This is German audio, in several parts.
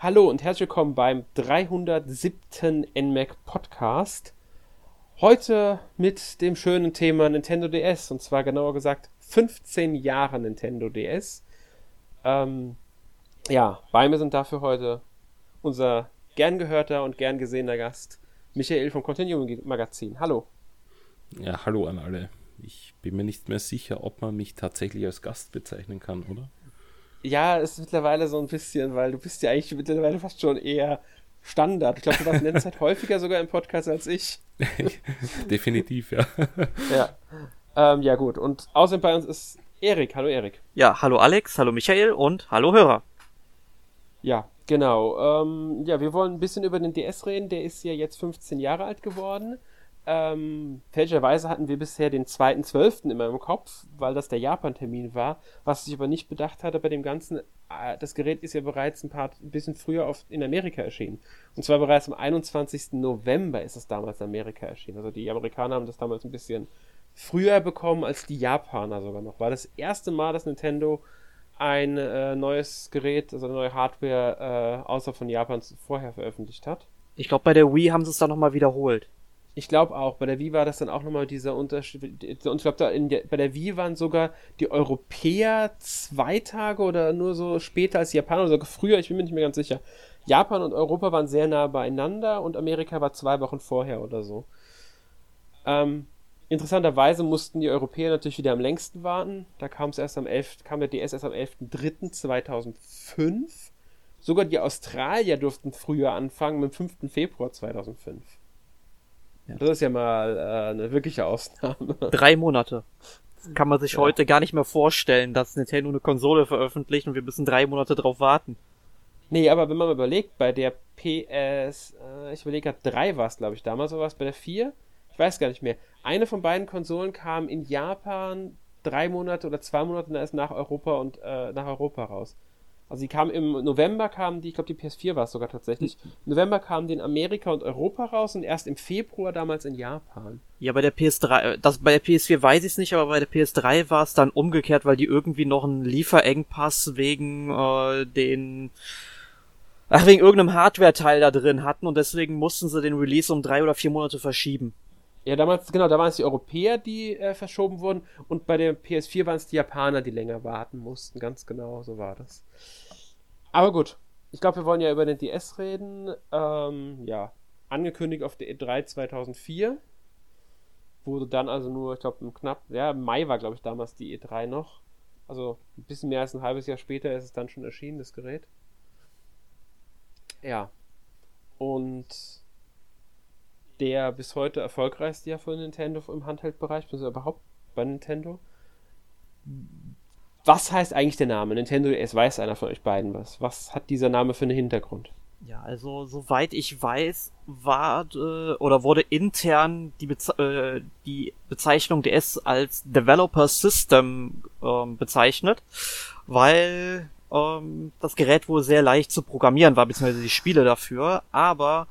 Hallo und herzlich willkommen beim 307. NMAC Podcast. Heute mit dem schönen Thema Nintendo DS und zwar genauer gesagt 15 Jahre Nintendo DS. Ähm, ja, bei mir sind dafür heute unser gern gehörter und gern gesehener Gast Michael vom Continuum Magazin. Hallo. Ja, hallo an alle. Ich bin mir nicht mehr sicher, ob man mich tatsächlich als Gast bezeichnen kann, oder? Ja, ist mittlerweile so ein bisschen, weil du bist ja eigentlich mittlerweile fast schon eher Standard. Ich glaube, du warst in der Zeit häufiger sogar im Podcast als ich. Definitiv, ja. ja. Ähm, ja, gut. Und außerdem bei uns ist Erik. Hallo, Erik. Ja, hallo Alex, hallo Michael und hallo Hörer. Ja, genau. Ähm, ja, wir wollen ein bisschen über den DS reden. Der ist ja jetzt 15 Jahre alt geworden. Ähm, fälschlicherweise hatten wir bisher den 2.12. immer im Kopf, weil das der Japan-Termin war. Was ich aber nicht bedacht hatte bei dem Ganzen, äh, das Gerät ist ja bereits ein paar, ein bisschen früher auf, in Amerika erschienen. Und zwar bereits am 21. November ist es damals in Amerika erschienen. Also die Amerikaner haben das damals ein bisschen früher bekommen als die Japaner sogar noch. War das erste Mal, dass Nintendo ein äh, neues Gerät, also eine neue Hardware äh, außer von Japan vorher veröffentlicht hat. Ich glaube, bei der Wii haben sie es dann nochmal wiederholt. Ich glaube auch, bei der Wii war das dann auch nochmal dieser Unterschied. Und ich glaube, bei der Wii waren sogar die Europäer zwei Tage oder nur so später als Japaner oder sogar früher, ich bin mir nicht mehr ganz sicher. Japan und Europa waren sehr nah beieinander und Amerika war zwei Wochen vorher oder so. Ähm, interessanterweise mussten die Europäer natürlich wieder am längsten warten. Da kam es erst am 11., kam der DS erst am 11.03.2005. Sogar die Australier durften früher anfangen, mit dem 5. Februar 2005. Ja. Das ist ja mal äh, eine wirkliche Ausnahme. Drei Monate. Das kann man sich ja. heute gar nicht mehr vorstellen, dass Nintendo eine Konsole veröffentlicht und wir müssen drei Monate drauf warten. Nee, aber wenn man mal überlegt, bei der PS, äh, ich überlege gerade, 3 war es, glaube ich, damals oder was, bei der 4? Ich weiß gar nicht mehr. Eine von beiden Konsolen kam in Japan drei Monate oder zwei Monate erst nach Europa und äh, nach Europa raus. Also die kam im November kam die, ich glaube die PS4 war es sogar tatsächlich. Im November kam die in Amerika und Europa raus und erst im Februar damals in Japan. Ja, bei der PS3, äh, das bei der PS4 weiß ich es nicht, aber bei der PS3 war es dann umgekehrt, weil die irgendwie noch einen Lieferengpass wegen äh, den ach, wegen irgendeinem Hardware-Teil da drin hatten und deswegen mussten sie den Release um drei oder vier Monate verschieben. Ja, damals, genau, da waren es die Europäer, die äh, verschoben wurden und bei der PS4 waren es die Japaner, die länger warten mussten. Ganz genau, so war das. Aber gut, ich glaube, wir wollen ja über den DS reden. Ähm, ja, angekündigt auf der E3 2004. Wurde dann also nur, ich glaube, knapp, ja, im Mai war, glaube ich, damals die E3 noch. Also ein bisschen mehr als ein halbes Jahr später ist es dann schon erschienen, das Gerät. Ja. Und der bis heute erfolgreichste ja von Nintendo im Handheld-Bereich, beziehungsweise überhaupt bei Nintendo. Was heißt eigentlich der Name? Nintendo DS weiß einer von euch beiden was. Was hat dieser Name für einen Hintergrund? Ja, also soweit ich weiß, war äh, oder wurde intern die, Beze äh, die Bezeichnung DS als Developer System ähm, bezeichnet, weil ähm, das Gerät wohl sehr leicht zu programmieren war, beziehungsweise die Spiele dafür, aber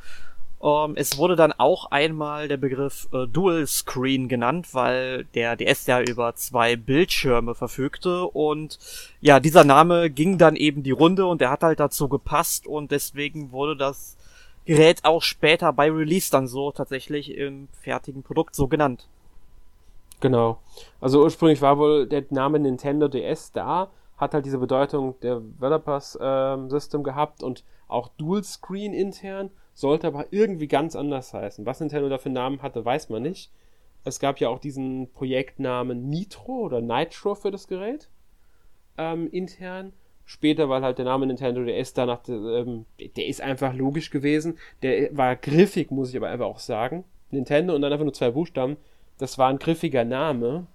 ähm, es wurde dann auch einmal der Begriff äh, Dual Screen genannt, weil der DS ja über zwei Bildschirme verfügte und ja, dieser Name ging dann eben die Runde und der hat halt dazu gepasst und deswegen wurde das Gerät auch später bei Release dann so tatsächlich im fertigen Produkt so genannt. Genau. Also ursprünglich war wohl der Name Nintendo DS da, hat halt diese Bedeutung der Developers äh, System gehabt und auch Dual Screen intern sollte aber irgendwie ganz anders heißen. Was Nintendo da für Namen hatte, weiß man nicht. Es gab ja auch diesen Projektnamen Nitro oder Nitro für das Gerät ähm, intern. Später, weil halt der Name Nintendo DS danach, ähm, der ist einfach logisch gewesen. Der war griffig, muss ich aber einfach auch sagen. Nintendo und dann einfach nur zwei Buchstaben. Das war ein griffiger Name,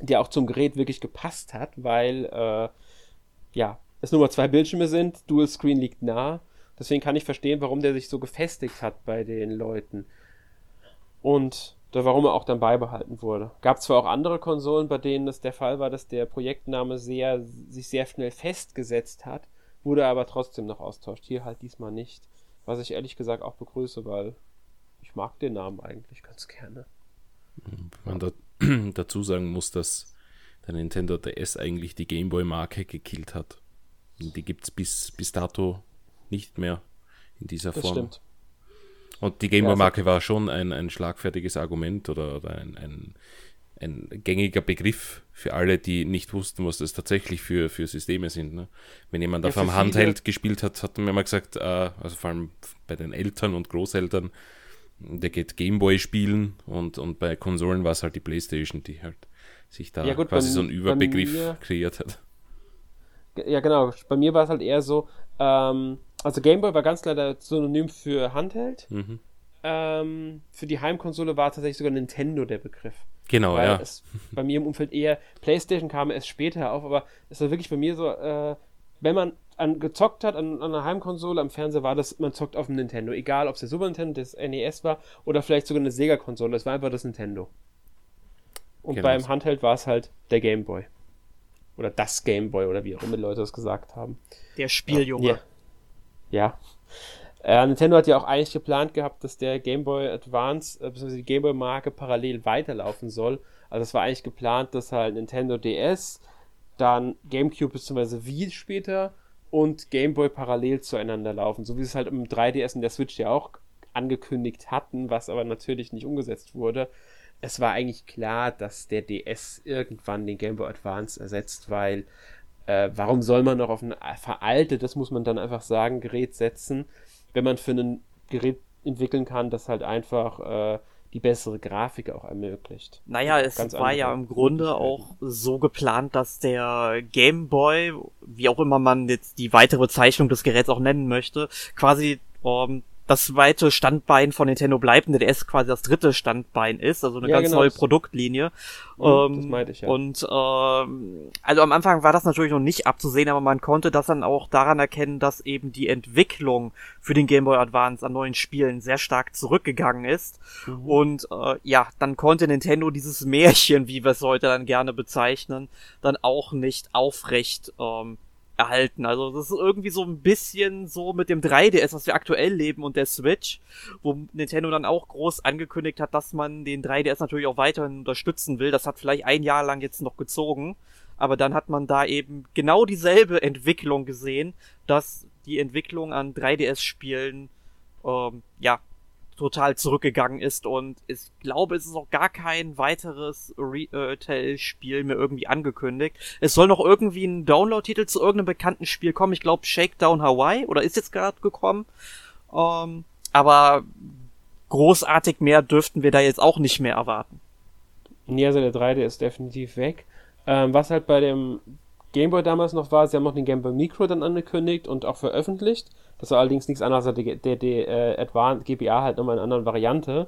der auch zum Gerät wirklich gepasst hat, weil, äh, ja, es nur mal zwei Bildschirme sind, Dual Screen liegt nah Deswegen kann ich verstehen, warum der sich so gefestigt hat bei den Leuten. Und warum er auch dann beibehalten wurde. Gab zwar auch andere Konsolen, bei denen es der Fall war, dass der Projektname sehr, sich sehr schnell festgesetzt hat, wurde aber trotzdem noch austauscht. Hier halt diesmal nicht. Was ich ehrlich gesagt auch begrüße, weil ich mag den Namen eigentlich ganz gerne. Wenn man da, dazu sagen muss, dass der Nintendo DS eigentlich die Gameboy-Marke gekillt hat. Die gibt es bis, bis dato nicht mehr in dieser Das Form. stimmt. Und die Gameboy-Marke war schon ein, ein schlagfertiges Argument oder, oder ein, ein, ein gängiger Begriff für alle, die nicht wussten, was das tatsächlich für, für Systeme sind. Ne? Wenn jemand Ja, auf einem viele- Handheld gespielt hat, hat man immer gesagt, äh, also vor allem bei den Eltern und Großeltern, der geht Gameboy spielen und, und bei Konsolen war es halt die Playstation, die halt sich da Ja gut, quasi bei- so einen Überbegriff mir- kreiert hat. Ja, genau. Bei mir war es halt eher so, ähm, also Gameboy war ganz klar Synonym für Handheld. Mhm. Ähm, für die Heimkonsole war tatsächlich sogar Nintendo der Begriff. Genau, weil ja. es bei mir im Umfeld eher PlayStation kam erst später auf, aber es war wirklich bei mir so, äh, wenn man an, gezockt hat an, an einer Heimkonsole, am Fernseher war das, man zockt auf dem Nintendo. Egal, ob es der Super Nintendo, das NES war oder vielleicht sogar eine Sega-Konsole, es war einfach das Nintendo. Und Genau beim. Handheld war es halt der Game Boy. Oder das Game Boy oder wie auch immer die Leute das gesagt haben. Der Spieljunge. Ja. Ja. Äh, Nintendo hat ja auch eigentlich geplant gehabt, dass der Game Boy Advance, äh, beziehungsweise die Game Boy Marke parallel weiterlaufen soll. Also es war eigentlich geplant, dass halt Nintendo DS, dann GameCube bzw. Wii später und Game Boy parallel zueinander laufen. So wie es halt im 3DS und der Switch ja auch angekündigt hatten, was aber natürlich nicht umgesetzt wurde. Es war eigentlich klar, dass der DS irgendwann den Game Boy Advance ersetzt, weil äh, warum soll man noch auf ein veraltetes, muss man dann einfach sagen, Gerät setzen, wenn man für ein Gerät entwickeln kann, das halt einfach äh, die bessere Grafik auch ermöglicht. Naja, es Ganz war ja im Grunde auch so geplant, dass der Game Boy, wie auch immer man jetzt die weitere Bezeichnung des Geräts auch nennen möchte, quasi ähm, das zweite Standbein von Nintendo bleibt und der DS quasi das dritte Standbein ist, also eine Ja, ganz genau, neue Produktlinie. Mhm, ähm, das meinte ich ja. Und ähm, also am Anfang war das natürlich noch nicht abzusehen, aber man konnte das dann auch daran erkennen, dass eben die Entwicklung für den Game Boy Advance an neuen Spielen sehr stark zurückgegangen ist. Mhm. Und äh, ja, dann konnte Nintendo dieses Märchen, wie wir es heute dann gerne bezeichnen, dann auch nicht aufrecht ähm, erhalten. Also das ist irgendwie so ein bisschen so mit dem 3DS, was wir aktuell leben und der Switch, wo Nintendo dann auch groß angekündigt hat, dass man den 3DS natürlich auch weiterhin unterstützen will. Das hat vielleicht ein Jahr lang jetzt noch gezogen, aber dann hat man da eben genau dieselbe Entwicklung gesehen, dass die Entwicklung an 3DS-Spielen ähm, ja total zurückgegangen ist und ich glaube, es ist auch gar kein weiteres Retail-Spiel mehr irgendwie angekündigt. Es soll noch irgendwie ein Download-Titel zu irgendeinem bekannten Spiel kommen. Ich glaube, Shakedown Hawaii oder ist jetzt gerade gekommen. Ähm, aber großartig mehr dürften wir da jetzt auch nicht mehr erwarten. Nee, also der 3D ist definitiv weg. Ähm, was halt bei dem Game Boy damals noch war, sie haben auch den Game Boy Micro dann angekündigt und auch veröffentlicht. Das war allerdings nichts anderes als der, der, der äh, Advanced GBA halt nochmal in einer anderen Variante.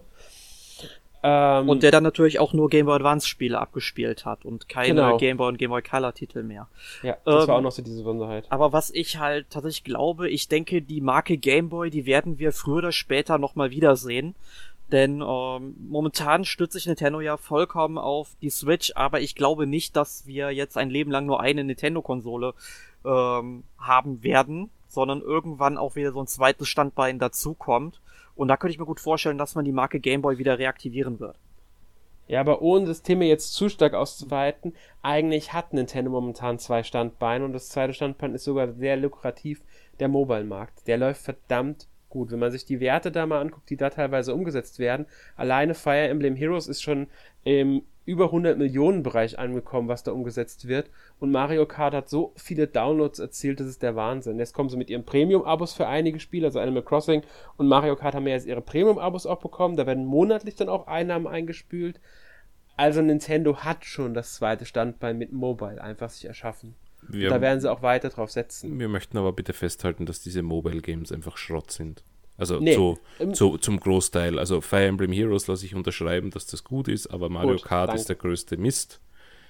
Ähm, Und der dann natürlich auch nur Game Boy Advance Spiele abgespielt hat und keine Genau. Game Boy und Game Boy Color Titel mehr. ja, das war ähm, auch noch so diese Besonderheit. Aber was ich halt tatsächlich glaube, ich denke, die Marke Game Boy, die werden wir früher oder später nochmal wiedersehen. Denn ähm, momentan stützt sich Nintendo ja vollkommen auf die Switch, aber ich glaube nicht, dass wir jetzt ein Leben lang nur eine Nintendo-Konsole ähm, haben werden, sondern irgendwann auch wieder so ein zweites Standbein dazukommt. Und da könnte ich mir gut vorstellen, dass man die Marke Game Boy wieder reaktivieren wird. Ja, aber ohne das Thema jetzt zu stark auszuweiten, eigentlich hat Nintendo momentan zwei Standbeine und das zweite Standbein ist sogar sehr lukrativ, der Mobile-Markt. Der läuft verdammt gut. Wenn man sich die Werte da mal anguckt, die da teilweise umgesetzt werden, alleine Fire Emblem Heroes ist schon im über 100 Millionen Bereich angekommen, was da umgesetzt wird. Und Mario Kart hat so viele Downloads erzielt, das ist der Wahnsinn. Jetzt kommen sie mit ihren Premium-Abos für einige Spiele, also Animal Crossing und Mario Kart haben ja jetzt ihre Premium-Abos auch bekommen. Da werden monatlich dann auch Einnahmen eingespült. Also Nintendo hat schon das zweite Standbein mit Mobile einfach sich erschaffen. Wir, Da werden sie auch weiter drauf setzen. wir möchten aber bitte festhalten, dass diese Mobile Games einfach Schrott sind. Also Nee, zu, zu, zum Großteil. Also Fire Emblem Heroes lasse ich unterschreiben, dass das gut ist, aber Mario Gut, Kart danke. ist der größte Mist.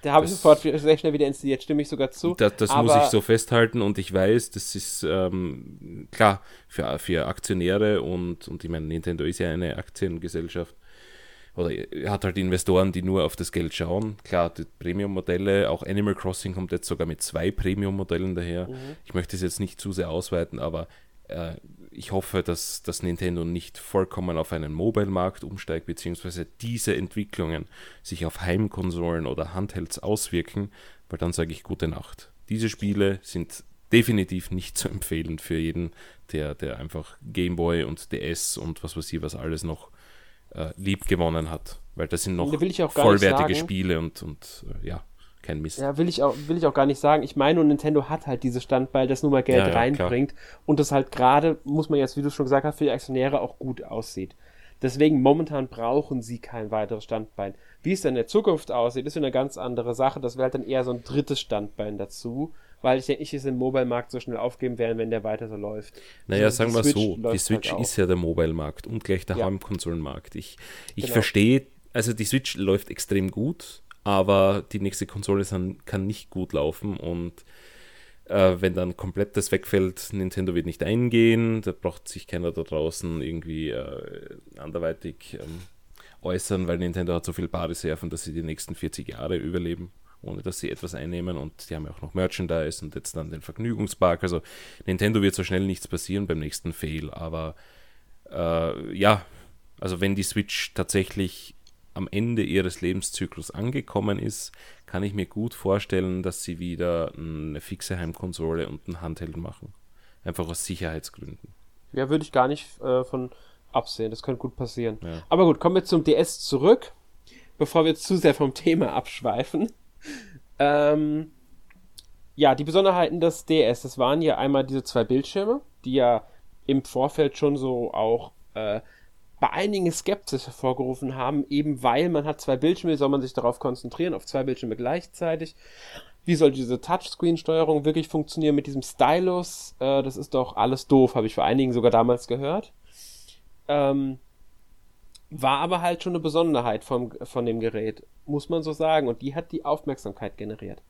Da habe ich sofort sehr schnell wieder installiert, stimme ich sogar zu. Das, das muss ich so festhalten und ich weiß, das ist ähm, klar für, für Aktionäre und, und ich meine, Nintendo ist ja eine Aktiengesellschaft oder hat halt Investoren, die nur auf das Geld schauen. Klar, die Premium-Modelle, auch Animal Crossing kommt jetzt sogar mit zwei Premium-Modellen daher. Mhm. Ich möchte es jetzt nicht zu sehr ausweiten, aber äh, ich hoffe, dass das Nintendo nicht vollkommen auf einen Mobile-Markt umsteigt, beziehungsweise diese Entwicklungen sich auf Heimkonsolen oder Handhelds auswirken, weil dann sage ich gute Nacht. Diese Spiele sind definitiv nicht zu empfehlen für jeden, der, der einfach Gameboy und DS und was weiß ich, was alles noch äh, lieb gewonnen hat. Weil das sind noch vollwertige Spiele und, und äh, ja, kein Mist. Ja, will ich, auch, will ich auch gar nicht sagen. Ich meine, und Nintendo hat halt dieses Standbein, das nur mal Geld Ja, ja, reinbringt und das halt gerade, muss man jetzt, wie du schon gesagt hast, für die Aktionäre auch gut aussieht. Deswegen momentan brauchen sie kein weiteres Standbein. Wie es dann in der Zukunft aussieht, ist eine ganz andere Sache. Das wäre halt dann eher so ein drittes Standbein dazu, weil ich denke nicht, dass sie den Mobile-Markt so schnell aufgeben werden, wenn der weiter so läuft. Naja, So, sagen wir so, die läuft Switch halt ist ja der Mobile-Markt und gleich der Ja. Heimkonsolenmarkt. Ich, ich Genau. verstehe, also die Switch läuft extrem gut, aber die nächste Konsole kann nicht gut laufen und äh, wenn dann komplett das wegfällt, Nintendo wird nicht eingehen, da braucht sich keiner da draußen irgendwie äh, anderweitig ähm, äußern, weil Nintendo hat so viel Barreserven, dass sie die nächsten 40 Jahre überleben, ohne dass sie etwas einnehmen. Und die haben ja auch noch Merchandise und jetzt dann den Vergnügungspark. Also Nintendo wird so schnell nichts passieren beim nächsten Fail, aber äh, ja, also wenn die Switch tatsächlich am Ende ihres Lebenszyklus angekommen ist, kann ich mir gut vorstellen, dass sie wieder eine fixe Heimkonsole und ein Handheld machen. Einfach aus Sicherheitsgründen. Ja, würde ich gar nicht äh, von absehen. Das könnte gut passieren. Ja. Aber gut, kommen wir zum DS zurück, bevor wir zu sehr vom Thema abschweifen. Ähm, ja, die Besonderheiten des DS, das waren ja einmal diese zwei Bildschirme, die ja im Vorfeld schon so auch äh, bei einigen Skepsis hervorgerufen haben, eben weil man hat zwei Bildschirme, soll man sich darauf konzentrieren, auf zwei Bildschirme gleichzeitig. Wie soll diese Touchscreen-Steuerung wirklich funktionieren mit diesem Stylus? Äh, das ist doch alles doof, habe ich vor einigen sogar damals gehört. Ähm, war aber halt schon eine Besonderheit vom, von dem Gerät, muss man so sagen. Und die hat die Aufmerksamkeit generiert.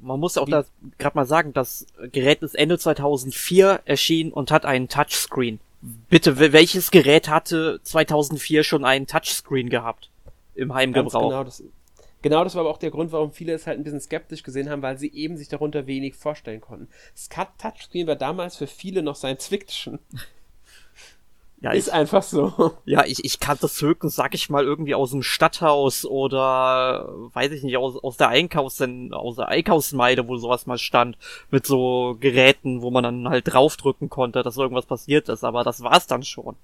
Man muss auch gerade mal sagen, das Gerät ist Ende 2004 erschienen und hat einen Touchscreen. Bitte, wel- welches Gerät hatte 2004 schon einen Touchscreen gehabt? Im Heimgebrauch. genau das, genau das war aber auch der Grund, warum viele es halt ein bisschen skeptisch gesehen haben, weil sie eben sich darunter wenig vorstellen konnten. Skat Touchscreen war damals für viele noch Science Fiction. Ja, Ist ich, einfach so. ja ich, ich kannte das höchstens, sag ich mal, irgendwie aus dem Stadthaus oder weiß ich nicht, aus, aus der Einkaufs aus der Einkaufsmeide, wo sowas mal stand, mit so Geräten, wo man dann halt draufdrücken konnte, dass irgendwas passiert ist, aber das war's dann schon.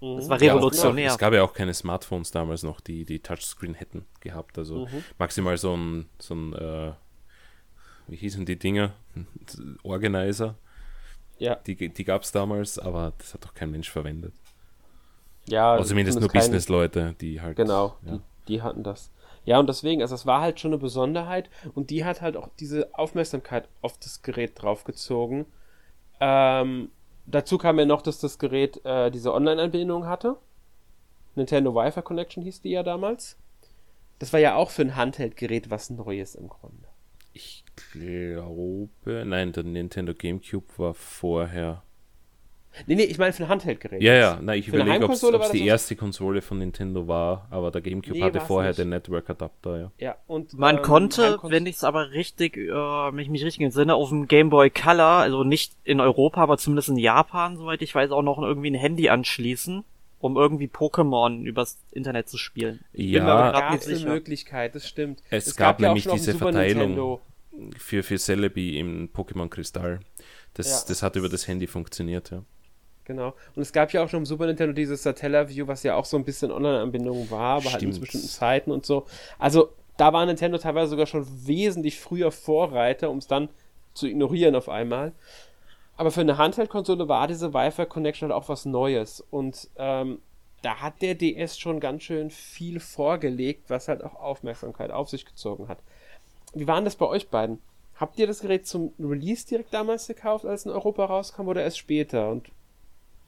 Das war Ja, revolutionär. Es gab ja auch keine Smartphones damals noch, die die Touchscreen hätten gehabt. Also maximal so ein, so ein äh, wie hießen die Dinger? Organizer. Ja, Die, die gab es damals, aber das hat doch kein Mensch verwendet. ja. Also zumindest nur Business-Leute, die halt. Genau, Ja. die, die hatten das. Ja, und deswegen, also es war halt schon eine Besonderheit und die hat halt auch diese Aufmerksamkeit auf das Gerät draufgezogen. Ähm, dazu kam ja noch, dass das Gerät äh, diese Online-Anbindung hatte. Nintendo Wi-Fi Connection hieß die ja damals. Das war ja auch für ein Handheld-Gerät was Neues im Grunde. Ich glaube. Nein, der Nintendo GameCube war vorher. Nee, nee, ich meine für ein Handheld-Gerät. Ja, ja, na, ich überlege, ob es die erste Konsole von Nintendo war, aber der GameCube Nee, hatte vorher nicht. den Network-Adapter, ja. Ja, und Man ähm, konnte, wenn ich es aber richtig, äh, mich, mich richtig entsinne, auf dem Game Boy Color, also nicht in Europa, aber zumindest in Japan, soweit ich weiß, auch noch irgendwie ein Handy anschließen, um irgendwie Pokémon übers Internet zu spielen. Ich Ja, gab es eine. Möglichkeit, das stimmt. Es gab ja auch nämlich diese Super Verteilung. Nintendo- für, für Celebi im Pokémon Kristall. Das, Ja. das hat über das Handy funktioniert, ja. Genau. Und es gab ja auch schon im Super Nintendo dieses Satellaview, was ja auch so ein bisschen Online-Anbindung war, aber halt Stimmt. zu bestimmten Zeiten und so. Also da war Nintendo teilweise sogar schon wesentlich früher Vorreiter, um es dann zu ignorieren auf einmal. Aber für eine Handheld-Konsole war diese Wi-Fi-Connection halt auch was Neues. Und ähm, da hat der DS schon ganz schön viel vorgelegt, was halt auch Aufmerksamkeit auf sich gezogen hat. Wie waren das bei euch beiden? Habt ihr das Gerät zum Release direkt damals gekauft, als es in Europa rauskam, oder erst später? Und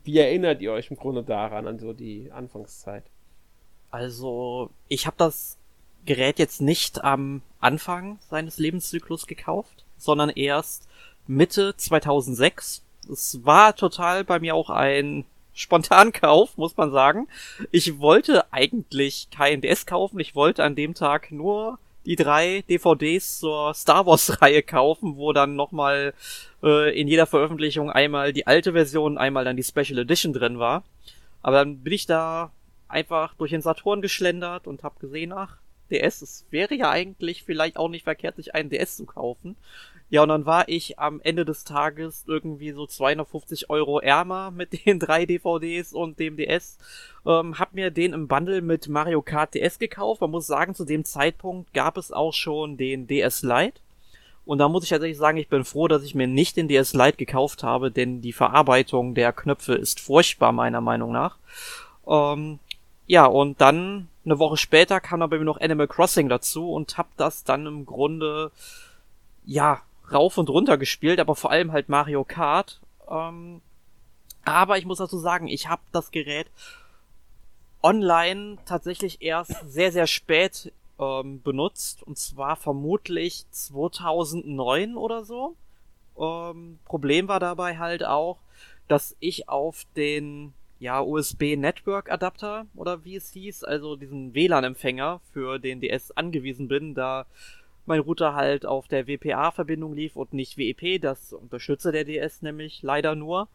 wie erinnert ihr euch im Grunde daran, an so die Anfangszeit? Also, ich habe das Gerät jetzt nicht am Anfang seines Lebenszyklus gekauft, sondern erst Mitte 2006. Es war total bei mir auch ein Spontankauf, muss man sagen. Ich wollte eigentlich kein DS kaufen, ich wollte an dem Tag nur die drei DVDs zur Star Wars Reihe kaufen, wo dann nochmal äh, in jeder Veröffentlichung einmal die alte Version, einmal dann die Special Edition drin war. Aber dann bin ich da einfach durch den Saturn geschlendert und hab gesehen, ach, DS, es wäre ja eigentlich vielleicht auch nicht verkehrt, sich einen DS zu kaufen. Ja, und dann war ich am Ende des Tages irgendwie so 250 Euro ärmer mit den drei DVDs und dem DS. Ähm, hab mir den im Bundle mit Mario Kart DS gekauft. Man muss sagen, zu dem Zeitpunkt gab es auch schon den DS Lite. Und da muss ich tatsächlich sagen, ich bin froh, dass ich mir nicht den DS Lite gekauft habe, denn die Verarbeitung der Knöpfe ist furchtbar, meiner Meinung nach. Ähm, ja, und dann eine Woche später kam dann bei mir noch Animal Crossing dazu und hab das dann im Grunde, ja, rauf und runter gespielt, aber vor allem halt Mario Kart. Ähm, aber ich muss dazu sagen, ich habe das Gerät online tatsächlich erst sehr, sehr spät ähm, benutzt. Und zwar vermutlich 2009 oder so. Ähm, Problem war dabei halt auch, dass ich auf den ja, USB Network Adapter oder wie es hieß, also diesen WLAN-Empfänger für den DS angewiesen bin, da mein Router halt auf der WPA-Verbindung lief und nicht WEP, das unterstütze der DS nämlich leider nur.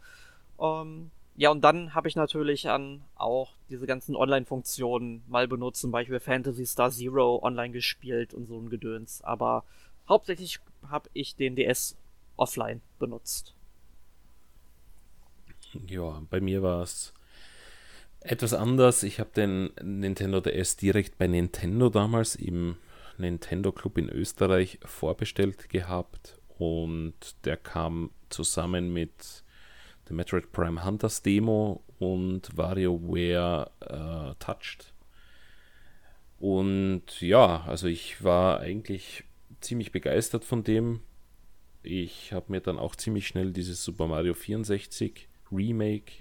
Ähm, ja, und dann habe ich natürlich an auch diese ganzen Online-Funktionen mal benutzt, zum Beispiel Fantasy Star Zero online gespielt und so ein Gedöns. Aber hauptsächlich habe ich den DS offline benutzt. Ja, bei mir war es etwas anders. Ich habe den Nintendo DS direkt bei Nintendo damals im Nintendo Club in Österreich vorbestellt gehabt und der kam zusammen mit der Metroid Prime Hunters Demo und WarioWare äh, Touched. Und ja, also ich war eigentlich ziemlich begeistert von dem. Ich habe mir dann auch ziemlich schnell dieses Super Mario 64 Remake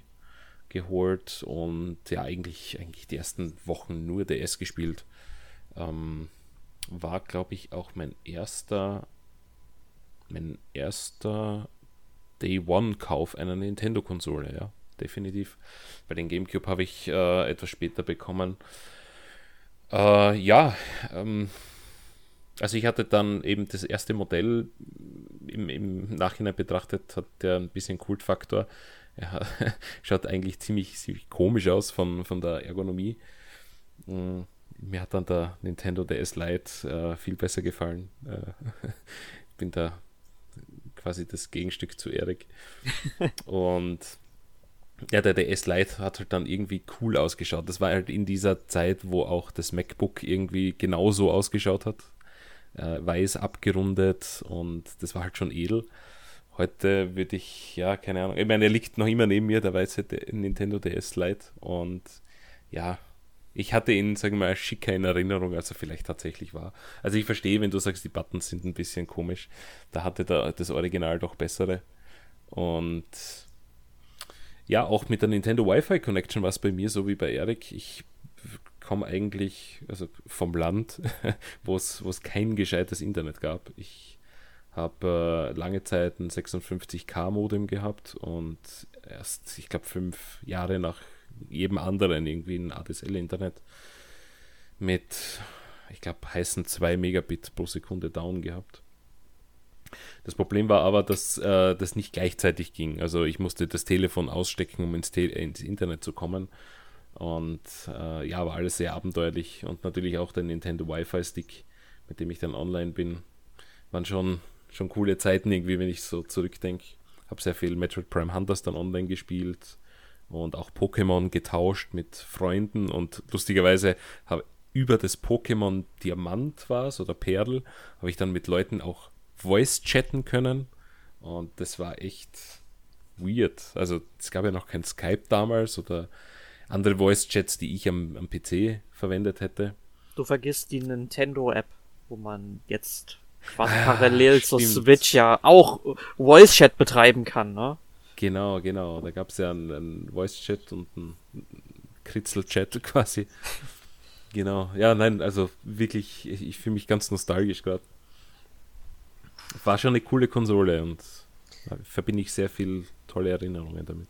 geholt und ja, eigentlich, eigentlich die ersten Wochen nur DS gespielt. Ähm, war, glaube ich, auch mein erster, mein erster Day One-Kauf einer Nintendo-Konsole, ja, definitiv. Bei den GameCube habe ich äh, etwas später bekommen. Äh, ja, ähm, also ich hatte dann eben das erste Modell im, im Nachhinein betrachtet, hat der ein bisschen Kultfaktor. Ja, schaut eigentlich ziemlich, ziemlich komisch aus von, von der Ergonomie. Mm, mir hat dann der Nintendo DS Lite äh, viel besser gefallen. Äh, ich bin da quasi das Gegenstück zu Erik. Und ja, der DS Lite hat halt dann irgendwie cool ausgeschaut. Das war halt in dieser Zeit, wo auch das MacBook irgendwie genauso ausgeschaut hat. Äh, weiß abgerundet und das war halt schon edel. Heute würde ich, ja, keine Ahnung. Ich meine, er liegt noch immer neben mir, der weiße Nintendo DS Lite. Und ja, ich hatte ihn, sagen wir mal, schicker in Erinnerung, als er vielleicht tatsächlich war. Also ich verstehe, wenn du sagst, die Buttons sind ein bisschen komisch. Da hatte da das Original doch bessere. Und ja, auch mit der Nintendo Wi-Fi Connection war es bei mir so wie bei Erik. Ich komme eigentlich also vom Land, wo es kein gescheites Internet gab. Ich habe äh, lange Zeit ein 56K Modem gehabt und erst, ich glaube, fünf Jahre nach jedem anderen irgendwie ein ADSL-Internet mit, ich glaube, heißen 2 Megabit pro Sekunde down gehabt. Das Problem war aber, dass äh, das nicht gleichzeitig ging. Also ich musste das Telefon ausstecken, um ins, Te ins Internet zu kommen. Und äh, ja, war alles sehr abenteuerlich. Und natürlich auch der Nintendo Wi-Fi-Stick, mit dem ich dann online bin, waren schon, schon coole Zeiten irgendwie, wenn ich so zurückdenke. Habe sehr viel Metroid Prime Hunters dann online gespielt und auch Pokémon getauscht mit Freunden und lustigerweise habe über das Pokémon Diamant war es oder Perl, habe ich dann mit Leuten auch Voice chatten können und das war echt weird. Also es gab ja noch kein Skype damals oder andere Voice Chats, die ich am, am PC verwendet hätte. Du vergisst die Nintendo App, wo man jetzt quasi ah, parallel zur Switch ja auch Voice Chat betreiben kann, ne? Genau, genau. Da gab es ja einen, einen Voice-Chat und einen Kritzel-Chat quasi. Genau. Ja, nein, also wirklich, ich, ich fühle mich ganz nostalgisch gerade. War schon eine coole Konsole und verbinde ich sehr viel tolle Erinnerungen damit.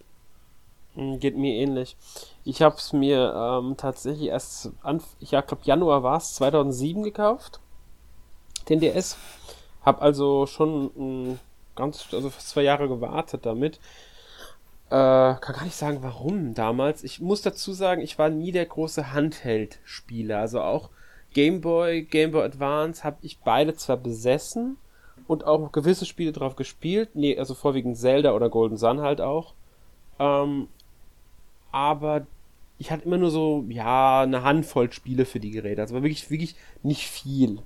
Hm, geht mir ähnlich. Ich habe es mir ähm, tatsächlich erst, an, ich glaube Januar war es, 2007 gekauft, den DS. Hab also schon ein ganz, also fast zwei Jahre gewartet damit. Äh, kann gar nicht sagen, warum damals. Ich muss dazu sagen, ich war nie der große Handheld-Spieler. Also auch Game Boy, Game Boy Advance habe ich beide zwar besessen, und auch gewisse Spiele drauf gespielt. Nee, also vorwiegend Zelda oder Golden Sun halt auch. Ähm, aber ich hatte immer nur so, ja, eine Handvoll Spiele für die Geräte. Also war wirklich, wirklich nicht viel.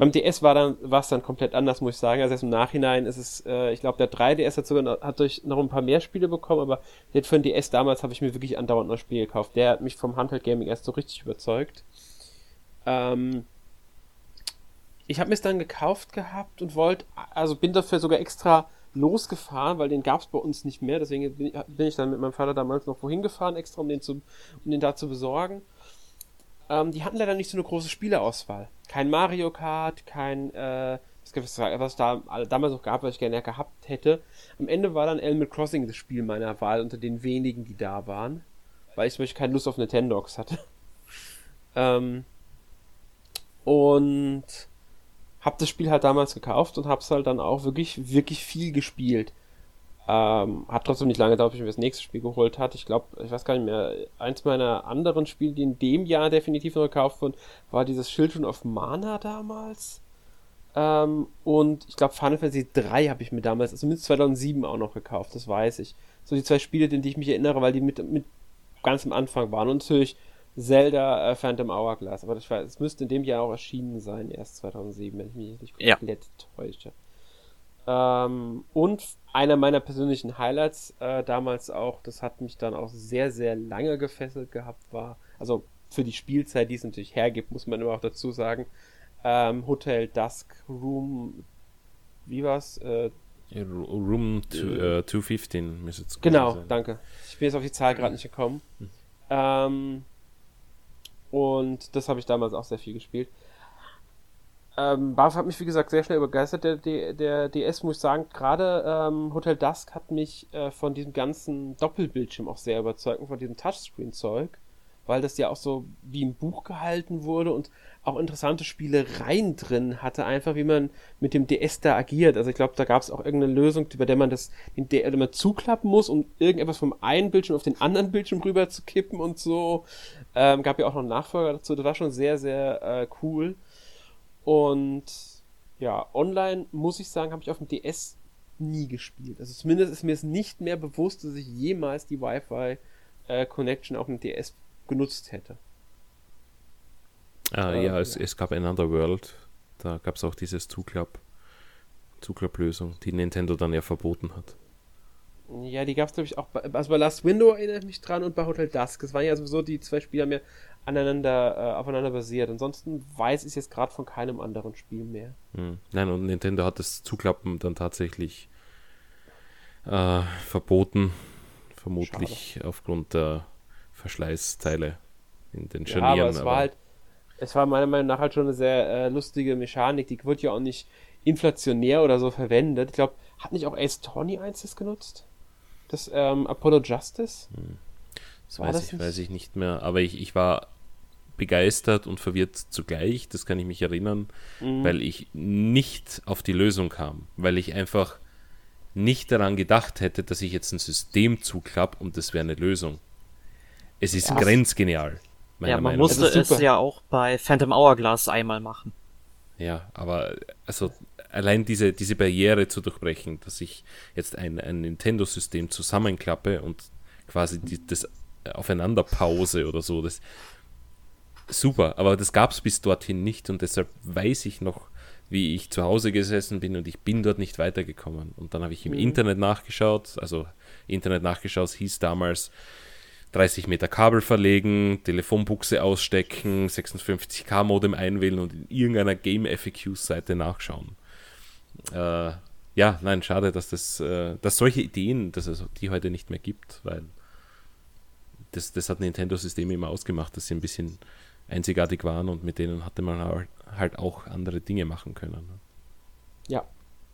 Beim DS war dann, war es dann komplett anders, muss ich sagen. Also erst im Nachhinein ist es, äh, ich glaube, der 3DS hat sogar noch, hat durch noch ein paar mehr Spiele bekommen, aber für den DS damals habe ich mir wirklich andauernd noch Spiele gekauft. Der hat mich vom Handheld Gaming erst so richtig überzeugt. Ähm, ich habe mir es dann gekauft gehabt und wollte, also bin dafür sogar extra losgefahren, weil den gab es bei uns nicht mehr. Deswegen bin ich, bin ich, dann mit meinem Vater damals noch wohin gefahren, extra um den, zu, um den da zu besorgen. Ähm, die hatten leider nicht so eine große Spieleauswahl. Kein Mario Kart, kein, äh, was da damals noch gab, was ich gerne gehabt hätte. Am Ende war dann Animal Crossing das Spiel meiner Wahl unter den wenigen, die da waren. Weil ich zum Beispiel keine Lust auf Nintendox hatte. ähm, und hab das Spiel halt damals gekauft und hab's halt dann auch wirklich, wirklich viel gespielt. Ähm, hat trotzdem nicht lange gedauert, bis ich mir das nächste Spiel geholt hat. Ich glaube, ich weiß gar nicht mehr, eins meiner anderen Spiele, die in dem Jahr definitiv noch gekauft wurden, war dieses Children of Mana damals. Ähm, und ich glaube, Final Fantasy 3 habe ich mir damals, also mit 2007 auch noch gekauft, das weiß ich. So die zwei Spiele, an die ich mich erinnere, weil die mit, mit ganz am Anfang waren. Und natürlich Zelda äh, Phantom Hourglass. Aber das, war, das müsste in dem Jahr auch erschienen sein, erst 2007, wenn ich mich nicht komplett ja. täusche. Ähm, und einer meiner persönlichen Highlights äh, damals auch, das hat mich dann auch sehr, sehr lange gefesselt gehabt, war, also für die Spielzeit, die es natürlich hergibt, muss man immer auch dazu sagen, ähm, Hotel Dusk Room, wie war's? Äh, Room to, äh, 215 müsste es Genau, sein. danke. Ich bin jetzt auf die Zahl gerade nicht gekommen. Hm. Ähm, und das habe ich damals auch sehr viel gespielt. Ähm, BAF hat mich, wie gesagt, sehr schnell begeistert. Der, der, der DS, muss ich sagen, gerade ähm, Hotel Dusk hat mich äh, von diesem ganzen Doppelbildschirm auch sehr überzeugt, von diesem Touchscreen-Zeug, weil das ja auch so wie ein Buch gehalten wurde und auch interessante Spielereien drin hatte, einfach wie man mit dem DS da agiert. Also ich glaube, da gab es auch irgendeine Lösung, bei der man das den DS immer zuklappen muss, um irgendetwas vom einen Bildschirm auf den anderen Bildschirm rüber zu kippen und so. Ähm, gab ja auch noch einen Nachfolger dazu. Das war schon sehr, sehr äh, cool. Und ja, online muss ich sagen, habe ich auf dem DS nie gespielt. Also zumindest ist mir es nicht mehr bewusst, dass ich jemals die Wi-Fi äh, Connection auf dem DS genutzt hätte. Ah, äh, ja, es, es gab Another World. Da gab es auch dieses Zuklapp-Lösung, die Nintendo dann ja verboten hat. Ja, die gab es, glaube ich, auch bei, also bei Last Window erinnere ich mich dran und bei Hotel Dusk. Es waren ja sowieso die zwei Spieler mehr aneinander, äh, aufeinander basiert. Ansonsten weiß ich jetzt gerade von keinem anderen Spiel mehr. Hm. Nein, und Nintendo hat das Zuklappen dann tatsächlich äh, verboten. Vermutlich Schade. aufgrund der Verschleißteile in den Scharnieren. Ja, aber es aber war halt, es war meiner Meinung nach halt schon eine sehr äh, lustige Mechanik. Die wird ja auch nicht inflationär oder so verwendet. Ich glaube, hat nicht auch Ace Tony eins das genutzt? Das ähm, Apollo Justice? Hm. Das weiß, das ich, weiß ich nicht mehr. Aber ich, ich war begeistert und verwirrt zugleich, das kann ich mich erinnern, mhm. weil ich nicht auf die Lösung kam, weil ich einfach nicht daran gedacht hätte, dass ich jetzt ein System zuklappe und das wäre eine Lösung. Es ist ja. grenzgenial. Ja, man Meinung. musste es ja auch bei Phantom Hourglass einmal machen. Ja, aber also allein diese, diese Barriere zu durchbrechen, dass ich jetzt ein, ein Nintendo-System zusammenklappe und quasi die, das aufeinander Pause oder so, das super, aber das gab es bis dorthin nicht und deshalb weiß ich noch, wie ich zu Hause gesessen bin und ich bin dort nicht weitergekommen. Und dann habe ich im mhm. Internet nachgeschaut, also Internet nachgeschaut, hieß damals 30 Meter Kabel verlegen, Telefonbuchse ausstecken, 56k Modem einwählen und in irgendeiner Game FAQs Seite nachschauen. Äh, ja, nein, schade, dass das, äh, dass solche Ideen, dass es die heute nicht mehr gibt, weil das, das hat Nintendo-Systeme immer ausgemacht, dass sie ein bisschen einzigartig waren und mit denen hatte man halt auch andere Dinge machen können. Ne? Ja,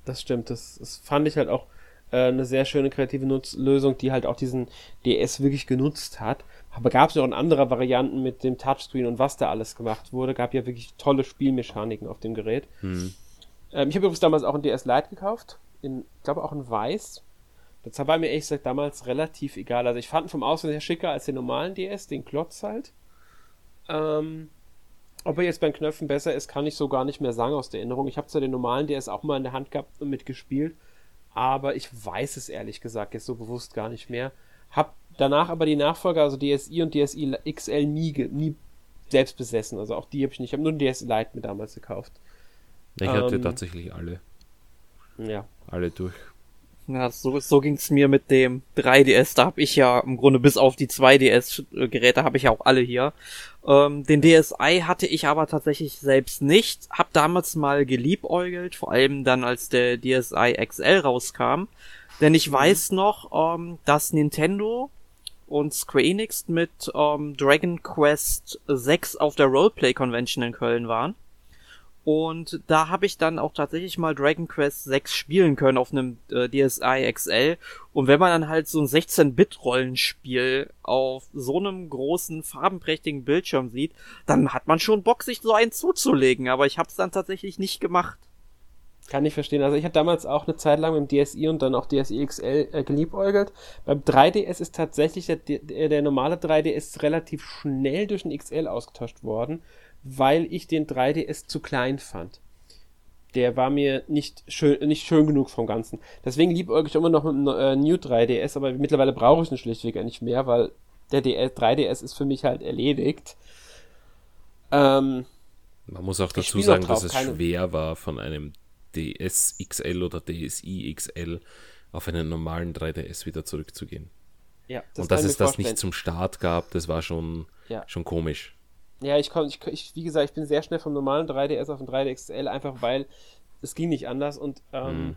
das stimmt. Das, das fand ich halt auch äh, eine sehr schöne kreative Nutz Lösung, die halt auch diesen DS wirklich genutzt hat. Aber gab es noch in anderer Varianten mit dem Touchscreen und was da alles gemacht wurde. Gab ja wirklich tolle Spielmechaniken auf dem Gerät. Hm. Ähm, ich habe übrigens damals auch ein DS Lite gekauft. In, ich glaube auch in Weiß. Das war mir ehrlich gesagt damals relativ egal. Also ich fand ihn vom Aussehen her schicker als den normalen DS, den Klotz halt. Ähm, Ob er jetzt beim Knöpfen besser ist, kann ich so gar nicht mehr sagen aus der Erinnerung. Ich habe zwar den normalen DS auch mal in der Hand gehabt und mitgespielt, aber ich weiß es ehrlich gesagt jetzt so bewusst gar nicht mehr. Hab danach aber die Nachfolger, also DSi und DSi XL nie, nie selbst besessen. Also auch die habe ich nicht. Ich habe nur den DSi Lite mir damals gekauft. Ich hatte ähm, tatsächlich alle. Ja. Alle durch. Ja, so, so ging's mir mit dem 3DS. Da habe ich ja im Grunde bis auf die 2DS-Geräte habe ich ja auch alle hier. Ähm, den DSi hatte ich aber tatsächlich selbst nicht. Hab damals mal geliebäugelt, vor allem dann als der DSi XL rauskam. Denn ich mhm. weiß noch, ähm, dass Nintendo und Square Enix mit ähm, Dragon Quest 6 auf der Roleplay Convention in Köln waren. Und da habe ich dann auch tatsächlich mal Dragon Quest 6 spielen können auf einem äh, DSi XL. Und wenn man dann halt so ein 16-Bit-Rollenspiel auf so einem großen, farbenprächtigen Bildschirm sieht, dann hat man schon Bock, sich so einen zuzulegen. Aber ich habe es dann tatsächlich nicht gemacht. Kann ich verstehen. Also ich hatte damals auch eine Zeit lang mit dem DSi und dann auch DSi XL äh, geliebäugelt. Beim 3DS ist tatsächlich der, der, der normale 3DS relativ schnell durch den XL ausgetauscht worden weil ich den 3DS zu klein fand. Der war mir nicht schön, nicht schön genug vom Ganzen. Deswegen liebäugel ich immer noch mit einem äh, New 3DS, aber mittlerweile brauche ich ihn schlichtweg nicht mehr, weil der DS, 3DS ist für mich halt erledigt. Ähm, Man muss auch dazu sagen, dass es schwer war, von einem DS XL oder DSi XL auf einen normalen 3DS wieder zurückzugehen. Ja, das Und dass es das nicht zum Start gab, das war schon, ja. schon komisch. Ja, ich komme, ich, ich, wie gesagt, ich bin sehr schnell vom normalen 3DS auf den 3DXL, einfach weil es ging nicht anders und ähm, mhm.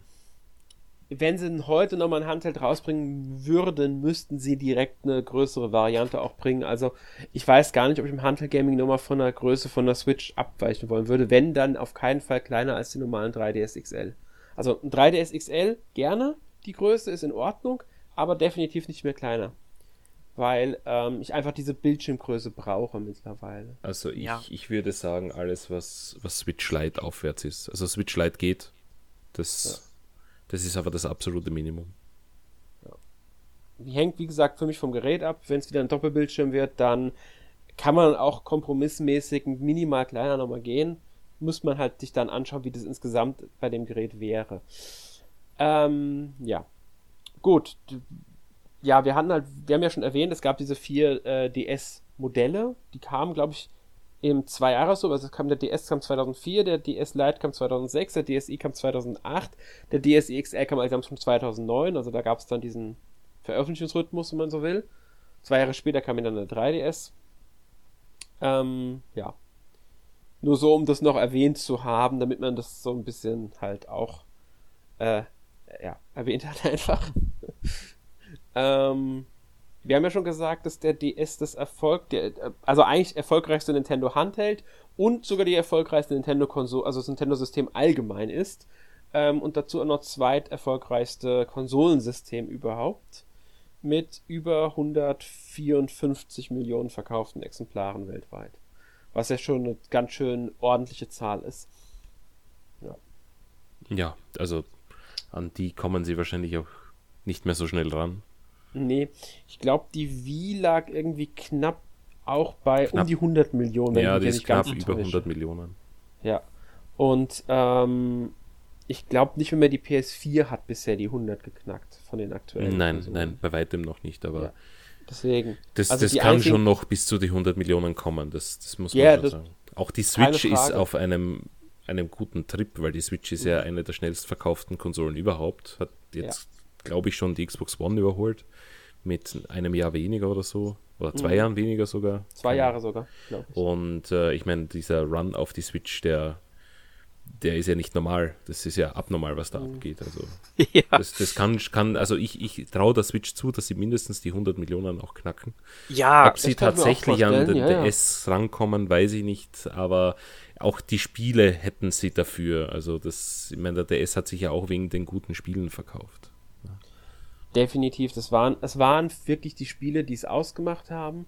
wenn sie heute nochmal ein Handheld rausbringen würden, müssten sie direkt eine größere Variante auch bringen. Also ich weiß gar nicht, ob ich im Handheld Gaming nochmal von der Größe von der Switch abweichen wollen würde. Wenn, dann auf keinen Fall kleiner als die normalen 3DS XL. Also ein 3DS XL gerne, die Größe ist in Ordnung, aber definitiv nicht mehr kleiner weil ähm, ich einfach diese Bildschirmgröße brauche mittlerweile. Also ich, ja. ich würde sagen, alles, was, was Switch Lite aufwärts ist. Also Switch Lite geht. Das, ja. das ist aber das absolute Minimum. Ja. Hängt, wie gesagt, für mich vom Gerät ab. Wenn es wieder ein Doppelbildschirm wird, dann kann man auch kompromissmäßig minimal kleiner nochmal gehen. Muss man halt sich dann anschauen, wie das insgesamt bei dem Gerät wäre. Ähm, ja. Gut, ja, wir hatten halt, wir haben ja schon erwähnt, es gab diese vier äh, DS-Modelle, die kamen, glaube ich, im zwei Jahre so, also kam der DS kam 2004, der DS Lite kam 2006, der DSi kam 2008, der DSi XL kam allerdings schon 2009, also da gab es dann diesen Veröffentlichungsrhythmus, wenn man so will. Zwei Jahre später kam dann der 3DS. Ähm, ja. Nur so, um das noch erwähnt zu haben, damit man das so ein bisschen halt auch äh, ja, erwähnt hat einfach. Ähm, wir haben ja schon gesagt, dass der DS das Erfolg, der, also eigentlich erfolgreichste Nintendo Handheld und sogar die erfolgreichste Nintendo Konsole, also das Nintendo System allgemein ist. Ähm, und dazu auch noch zweit erfolgreichste Konsolensystem überhaupt. Mit über 154 Millionen verkauften Exemplaren weltweit. Was ja schon eine ganz schön ordentliche Zahl ist. Ja, ja also an die kommen sie wahrscheinlich auch nicht mehr so schnell ran. Nee, ich glaube, die Wii lag irgendwie knapp auch bei knapp. um die 100 Millionen. Ja, die ist knapp über 100 Millionen. Ja. Und ähm, ich glaube nicht mehr die PS4 hat bisher die 100 geknackt von den aktuellen. Nein, Personen. nein, bei weitem noch nicht, aber ja. deswegen. Das, also das kann einzigen... schon noch bis zu die 100 Millionen kommen, das, das muss man ja, schon sagen. Auch die Switch ist auf einem, einem guten Trip, weil die Switch ist ja mhm. eine der schnellst verkauften Konsolen überhaupt. Hat jetzt, ja. Glaube ich, schon die Xbox One überholt mit einem Jahr weniger oder so. Oder zwei mhm. Jahren weniger sogar. Zwei Jahre sogar, glaube ich. Und äh, ich meine, dieser Run auf die Switch, der, der ist ja nicht normal. Das ist ja abnormal, was da mhm. abgeht. Also ja. das, das kann, kann, also ich, ich traue der Switch zu, dass sie mindestens die 100 Millionen auch knacken. Ja, Ob sie tatsächlich an den ja, DS ja. rankommen, weiß ich nicht, aber auch die Spiele hätten sie dafür. Also das, ich meine, der DS hat sich ja auch wegen den guten Spielen verkauft. Definitiv, das waren, es waren wirklich die Spiele, die es ausgemacht haben.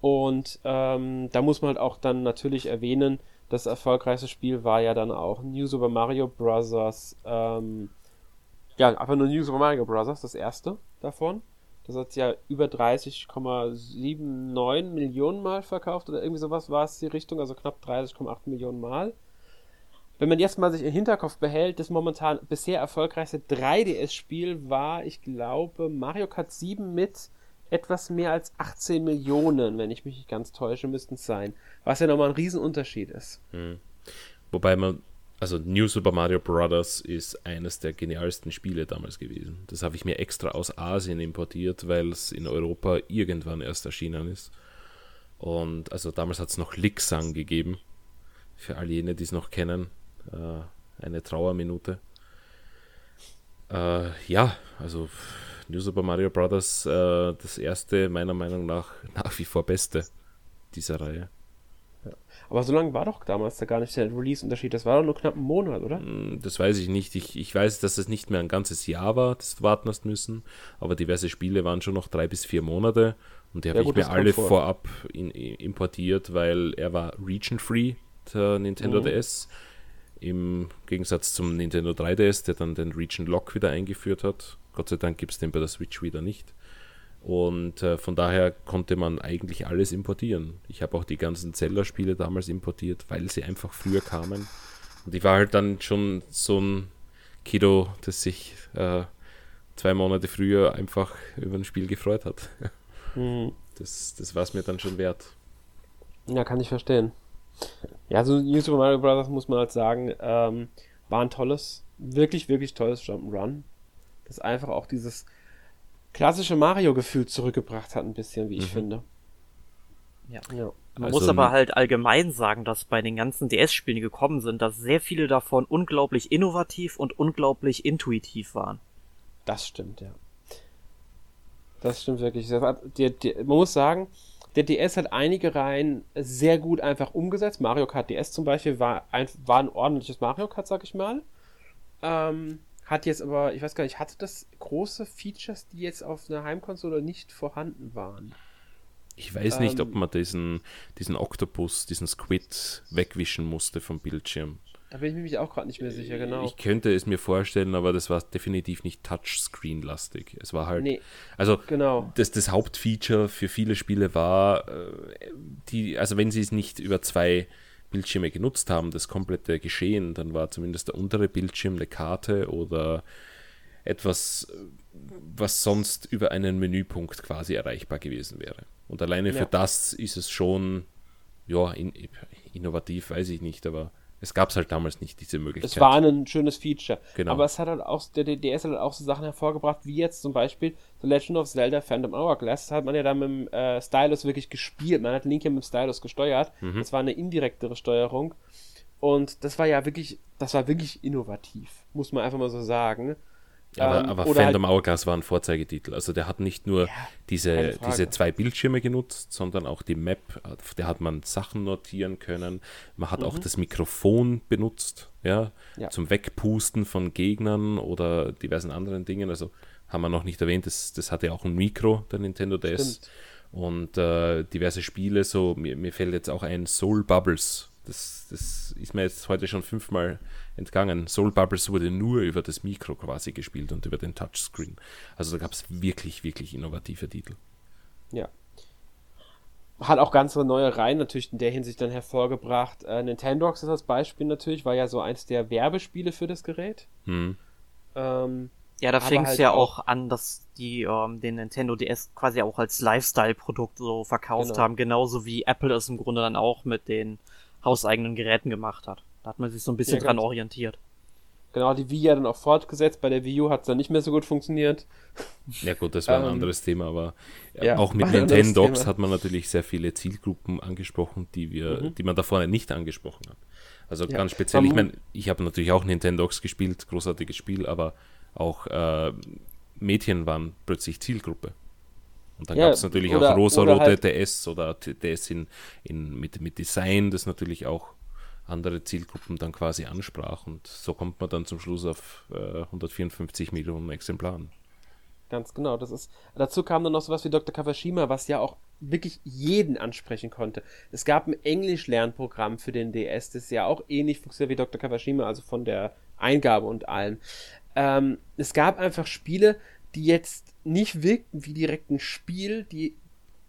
Und ähm, da muss man halt auch dann natürlich erwähnen, das erfolgreichste Spiel war ja dann auch New Super Mario Bros. Ähm, ja, einfach nur New Super Mario Bros., das erste davon. Das hat ja über 30,79 Millionen Mal verkauft oder irgendwie sowas war es die Richtung, also knapp 30,8 Millionen Mal. Wenn man jetzt mal sich im Hinterkopf behält, das momentan bisher erfolgreichste 3DS-Spiel war, ich glaube, Mario Kart 7 mit etwas mehr als 18 Millionen, wenn ich mich nicht ganz täusche, müssten es sein. Was ja nochmal ein Riesenunterschied ist. Hm. Wobei man also New Super Mario Bros. ist eines der genialsten Spiele damals gewesen. Das habe ich mir extra aus Asien importiert, weil es in Europa irgendwann erst erschienen ist. Und also damals hat es noch Licksang gegeben. Für all jene, die es noch kennen. Äh, eine Trauerminute. Äh, ja, also New Super Mario Bros. Äh, das erste, meiner Meinung nach, nach wie vor beste dieser Reihe. Aber so lange war doch damals da gar nicht der Release-Unterschied. Das war doch nur knapp ein Monat, oder? Hm, das weiß ich nicht. Ich, ich weiß, dass es nicht mehr ein ganzes Jahr war, das du warten hast müssen. Aber diverse Spiele waren schon noch drei bis vier Monate. Und die habe ja, ich mir alle vor. vorab in, importiert, weil er war region-free, der Nintendo mhm. DS. Im Gegensatz zum Nintendo 3DS, der dann den Region Lock wieder eingeführt hat. Gott sei Dank gibt es den bei der Switch wieder nicht. Und äh, von daher konnte man eigentlich alles importieren. Ich habe auch die ganzen Zelda-Spiele damals importiert, weil sie einfach früher kamen. Und ich war halt dann schon so ein Kiddo, das sich äh, zwei Monate früher einfach über ein Spiel gefreut hat. Mhm. Das, das war es mir dann schon wert. Ja, kann ich verstehen. Ja, so New Super Mario Bros. muss man halt sagen, ähm, war ein tolles, wirklich, wirklich tolles Jump'n'Run. Das einfach auch dieses klassische Mario-Gefühl zurückgebracht hat, ein bisschen, wie ich mhm. finde. Ja. ja. Man also, muss aber halt allgemein sagen, dass bei den ganzen DS-Spielen, die gekommen sind, dass sehr viele davon unglaublich innovativ und unglaublich intuitiv waren. Das stimmt, ja. Das stimmt wirklich. man muss sagen, der DS hat einige Reihen sehr gut einfach umgesetzt. Mario Kart DS zum Beispiel war ein, war ein ordentliches Mario Kart, sag ich mal. Ähm, hat jetzt aber, ich weiß gar nicht, hatte das große Features, die jetzt auf einer Heimkonsole nicht vorhanden waren? Ich weiß ähm, nicht, ob man diesen, diesen Oktopus, diesen Squid wegwischen musste vom Bildschirm. Da bin ich mir auch gerade nicht mehr sicher, genau. Ich könnte es mir vorstellen, aber das war definitiv nicht Touchscreen-lastig. Es war halt. Nee, also, genau. das, das Hauptfeature für viele Spiele war, äh, die, also wenn sie es nicht über zwei Bildschirme genutzt haben, das komplette Geschehen, dann war zumindest der untere Bildschirm eine Karte oder etwas, was sonst über einen Menüpunkt quasi erreichbar gewesen wäre. Und alleine ja. für das ist es schon, ja, in, innovativ, weiß ich nicht, aber es gab es halt damals nicht, diese Möglichkeit. Es war ein schönes Feature. Genau. Aber es hat halt auch, der DDS hat halt auch so Sachen hervorgebracht, wie jetzt zum Beispiel The Legend of Zelda Phantom Hourglass. Das hat man ja da mit dem äh, Stylus wirklich gespielt. Man hat Link ja mit dem Stylus gesteuert. Mhm. Das war eine indirektere Steuerung. Und das war ja wirklich, das war wirklich innovativ, muss man einfach mal so sagen. Aber, ähm, aber Phantom halt, Hourglass war ein Vorzeigetitel. Also der hat nicht nur ja, diese, diese zwei Bildschirme genutzt, sondern auch die Map. Auf der hat man Sachen notieren können. Man hat mhm. auch das Mikrofon benutzt, ja, ja, zum Wegpusten von Gegnern oder diversen anderen Dingen. Also haben wir noch nicht erwähnt, das, das hatte auch ein Mikro, der Nintendo DS. Stimmt. Und äh, diverse Spiele, so mir, mir fällt jetzt auch ein Soul Bubbles. Das, das ist mir jetzt heute schon fünfmal entgangen. Soul Bubbles wurde nur über das Mikro quasi gespielt und über den Touchscreen. Also da gab es wirklich, wirklich innovative Titel. Ja. Hat auch ganz neue Reihen natürlich in der Hinsicht dann hervorgebracht. Äh, Nintendox ist das Beispiel natürlich, war ja so eins der Werbespiele für das Gerät. Hm. Ähm, ja, da fing es halt ja auch an, dass die ähm, den Nintendo DS quasi auch als Lifestyle-Produkt so verkauft genau. haben, genauso wie Apple es im Grunde dann auch mit den hauseigenen Geräten gemacht hat. Da hat man sich so ein bisschen ja, dran orientiert. Genau, die Wii ja dann auch fortgesetzt. Bei der Wii U hat es dann nicht mehr so gut funktioniert. Ja gut, das war ein ähm, anderes Thema, aber ja, auch mit Nintendox hat man natürlich sehr viele Zielgruppen angesprochen, die wir, mhm. die man da vorne nicht angesprochen hat. Also ja. ganz speziell, ich meine, ich habe natürlich auch Nintendox gespielt, großartiges Spiel, aber auch äh, Mädchen waren plötzlich Zielgruppe. Und dann ja, gab es natürlich oder, auch rosa-rote halt DS oder DS in, in, mit, mit Design, das natürlich auch andere Zielgruppen dann quasi ansprach. Und so kommt man dann zum Schluss auf äh, 154 Millionen Exemplaren. Ganz genau, das ist. Dazu kam dann noch sowas wie Dr. Kawashima, was ja auch wirklich jeden ansprechen konnte. Es gab ein Englisch-Lernprogramm für den DS, das ja auch ähnlich funktioniert wie Dr. Kawashima, also von der Eingabe und allem. Ähm, es gab einfach Spiele, die jetzt nicht wirkten wie direkt ein Spiel, die,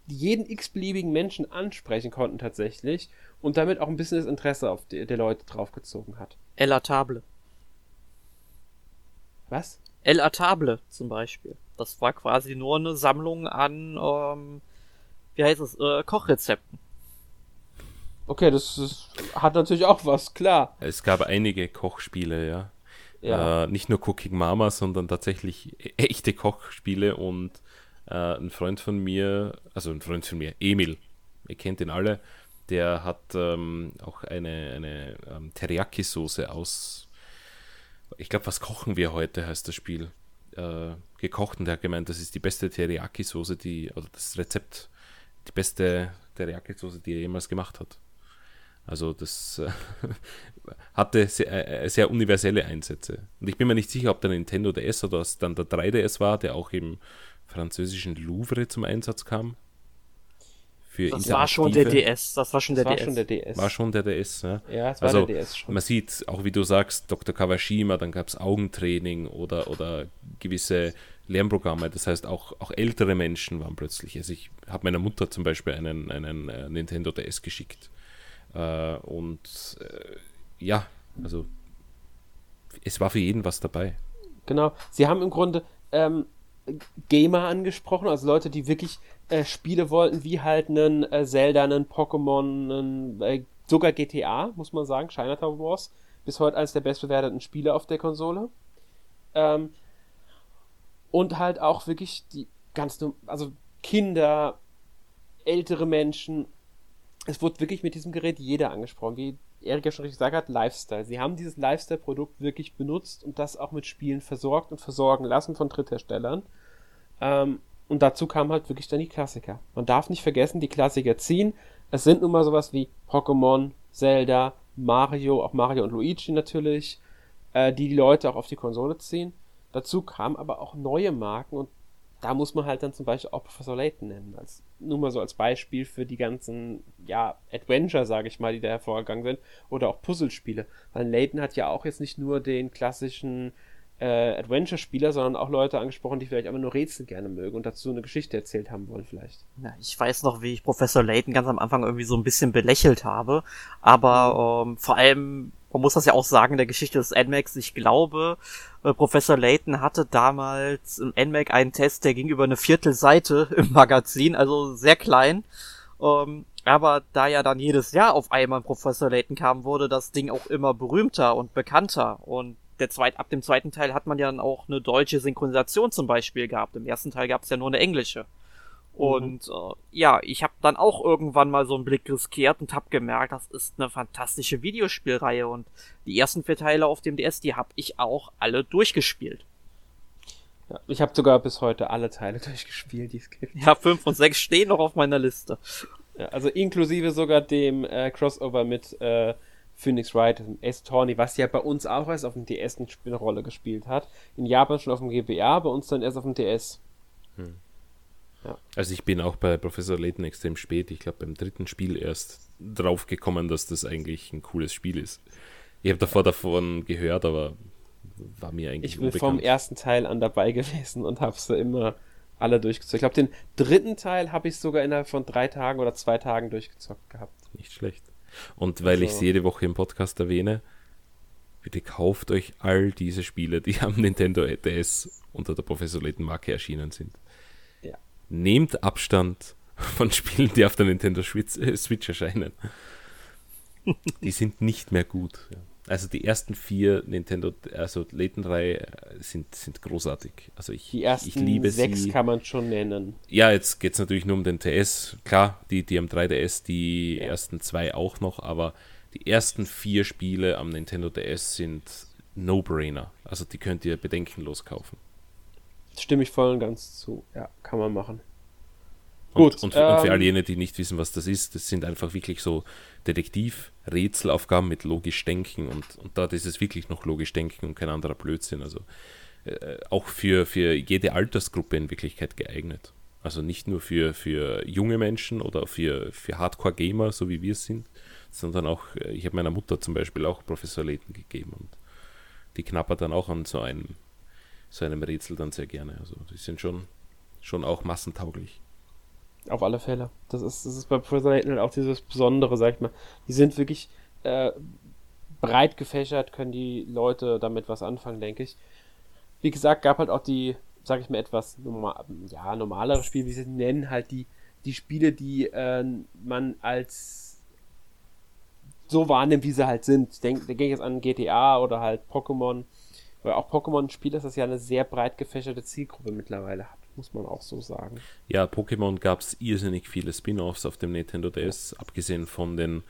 die jeden x-beliebigen Menschen ansprechen konnten tatsächlich und damit auch ein bisschen das Interesse auf die, der Leute draufgezogen hat. El Atable. Was? El Atable zum Beispiel. Das war quasi nur eine Sammlung an, ähm, wie heißt es, äh, Kochrezepten. Okay, das, das hat natürlich auch was, klar. Es gab einige Kochspiele, ja. Ja. Äh, nicht nur Cooking Mama, sondern tatsächlich e- echte Kochspiele und äh, ein Freund von mir, also ein Freund von mir, Emil, ihr kennt ihn alle, der hat ähm, auch eine, eine ähm, Teriyaki-Soße aus, ich glaube, was kochen wir heute, heißt das Spiel, äh, gekocht und der hat gemeint, das ist die beste Teriyaki-Soße, die, oder das Rezept, die beste Teriyaki-Soße, die er jemals gemacht hat. Also das äh, hatte sehr, äh, sehr, universelle Einsätze. Und ich bin mir nicht sicher, ob der Nintendo DS oder es dann der 3DS war, der auch im französischen Louvre zum Einsatz kam. Für das war schon der DS. Das war schon der, das war DS. Schon der DS. War schon der DS, ja. Ja, es war also, der DS schon. Man sieht, auch wie du sagst, Dr. Kawashima, dann gab es Augentraining oder, oder gewisse Lernprogramme. Das heißt, auch, auch ältere Menschen waren plötzlich. Also ich habe meiner Mutter zum Beispiel einen, einen äh, Nintendo DS geschickt äh, und äh, ja, also es war für jeden was dabei. Genau. Sie haben im Grunde ähm, Gamer angesprochen, also Leute, die wirklich äh, Spiele wollten, wie halt einen äh, Zelda, einen Pokémon, einen, äh, sogar GTA, muss man sagen, Chinatown Wars, bis heute eines der bestbewerteten Spiele auf der Konsole. Ähm, und halt auch wirklich die ganz, also Kinder, ältere Menschen es wurde wirklich mit diesem Gerät jeder angesprochen. Wie Erik ja schon richtig gesagt hat, Lifestyle. Sie haben dieses Lifestyle-Produkt wirklich benutzt und das auch mit Spielen versorgt und versorgen lassen von Drittherstellern. Ähm, und dazu kamen halt wirklich dann die Klassiker. Man darf nicht vergessen, die Klassiker ziehen. Es sind nun mal sowas wie Pokémon, Zelda, Mario, auch Mario und Luigi natürlich, äh, die die Leute auch auf die Konsole ziehen. Dazu kamen aber auch neue Marken und da muss man halt dann zum Beispiel auch Professor Layton nennen, als, nur mal so als Beispiel für die ganzen, ja, Adventure, sage ich mal, die da hervorgegangen sind, oder auch Puzzlespiele. Weil Layton hat ja auch jetzt nicht nur den klassischen äh, Adventure-Spieler, sondern auch Leute angesprochen, die vielleicht einfach nur Rätsel gerne mögen und dazu eine Geschichte erzählt haben wollen, vielleicht. Ja, ich weiß noch, wie ich Professor Layton ganz am Anfang irgendwie so ein bisschen belächelt habe, aber ähm, vor allem man muss das ja auch sagen in der Geschichte des NMAX. Ich glaube, äh, Professor Layton hatte damals im NMAC einen Test, der ging über eine Viertelseite im Magazin, also sehr klein. Ähm, aber da ja dann jedes Jahr auf einmal Professor Layton kam, wurde das Ding auch immer berühmter und bekannter. Und der zweit, ab dem zweiten Teil hat man ja dann auch eine deutsche Synchronisation zum Beispiel gehabt. Im ersten Teil gab es ja nur eine englische. Mhm. Und äh, ja, ich habe dann auch irgendwann mal so einen Blick riskiert und habe gemerkt, das ist eine fantastische Videospielreihe und die ersten vier Teile auf dem DS, die habe ich auch alle durchgespielt. Ja, ich habe sogar bis heute alle Teile durchgespielt, die es gibt. Ja, fünf und sechs stehen noch auf meiner Liste. Ja, also inklusive sogar dem äh, Crossover mit äh, Phoenix Wright, S. Tawny, was ja bei uns auch erst auf dem DS eine Rolle gespielt hat. In Japan schon auf dem GBA, bei uns dann erst auf dem DS. Hm. Ja. Also ich bin auch bei Professor Layton extrem spät, ich glaube beim dritten Spiel erst drauf gekommen, dass das eigentlich ein cooles Spiel ist. Ich habe davor davon gehört, aber war mir eigentlich Ich bin unbekannt. vom ersten Teil an dabei gewesen und habe sie immer alle durchgezockt. Ich glaube, den dritten Teil habe ich sogar innerhalb von drei Tagen oder zwei Tagen durchgezockt gehabt. Nicht schlecht. Und weil also. ich es jede Woche im Podcast erwähne, bitte kauft euch all diese Spiele, die am Nintendo DS unter der Professor Layton Marke erschienen sind nehmt Abstand von Spielen, die auf der Nintendo Switch, äh, Switch erscheinen. die sind nicht mehr gut. Also die ersten vier Nintendo, also Layton 3 äh, sind, sind großartig. Also ich, die ersten ich liebe sechs sie. kann man schon nennen. Ja, jetzt geht es natürlich nur um den TS. Klar, die, die am 3DS, die ja. ersten zwei auch noch, aber die ersten vier Spiele am Nintendo DS sind No-Brainer. Also die könnt ihr bedenkenlos kaufen. Stimme ich voll und ganz zu. Ja, kann man machen. Gut. Und, und, ähm, und, für all jene, die nicht wissen, was das ist, das sind einfach wirklich so Detektiv-Rätselaufgaben mit logisch Denken und, und dort ist es wirklich noch logisch Denken und kein anderer Blödsinn. Also äh, auch für, für jede Altersgruppe in Wirklichkeit geeignet. Also nicht nur für, für junge Menschen oder für, für Hardcore-Gamer, so wie wir es sind, sondern auch, äh, ich habe meiner Mutter zum Beispiel auch Professor Layton gegeben und die knappert dann auch an so einem so einem Rätsel dann sehr gerne. Also die sind schon, schon auch massentauglich. Auf alle Fälle. Das ist, das ist bei Prisoner halt auch dieses Besondere, sag ich mal. Die sind wirklich äh, breit gefächert, können die Leute damit was anfangen, denke ich. Wie gesagt, gab halt auch die, sag ich mal, etwas normal, ja, normalere Spiele, wie sie nennen, halt die, die Spiele, die äh, man als so wahrnimmt, wie sie halt sind. Denk, da gehe ich jetzt an GTA oder halt Pokémon. Weil auch Pokémon-Spiel ist das ja eine sehr breit gefächerte Zielgruppe mittlerweile muss man auch so sagen. Ja, Pokémon gab es irrsinnig viele Spin-offs auf dem Nintendo DS, abgesehen von den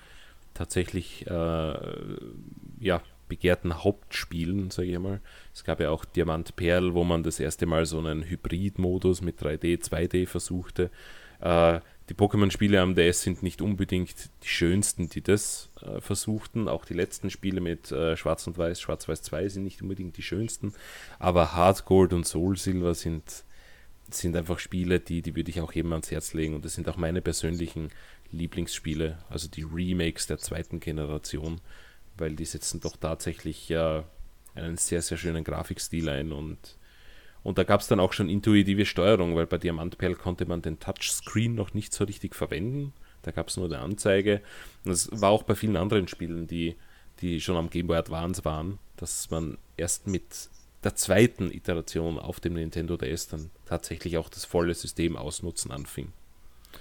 tatsächlich äh, ja, begehrten Hauptspielen, sage ich mal. Es gab ja auch Diamant Perl, wo man das erste Mal so einen Hybrid-Modus mit 3D, 2D versuchte. Äh, die Pokémon-Spiele am DS sind nicht unbedingt die schönsten, die das äh, versuchten. Auch die letzten Spiele mit äh, Schwarz und Weiß, Schwarz-Weiß 2 sind nicht unbedingt die schönsten. Aber Hard Gold und Soul Silver sind, sind einfach Spiele, die, die würde ich auch jedem ans Herz legen. Und das sind auch meine persönlichen Lieblingsspiele, also die Remakes der zweiten Generation, weil die setzen doch tatsächlich äh, einen sehr, sehr schönen Grafikstil ein und und da gab es dann auch schon intuitive Steuerung, weil bei Diamantperl konnte man den Touchscreen noch nicht so richtig verwenden. Da gab es nur eine Anzeige. Und das war auch bei vielen anderen Spielen, die, die schon am Game Boy Advance waren, dass man erst mit der zweiten Iteration auf dem Nintendo DS dann tatsächlich auch das volle System ausnutzen anfing.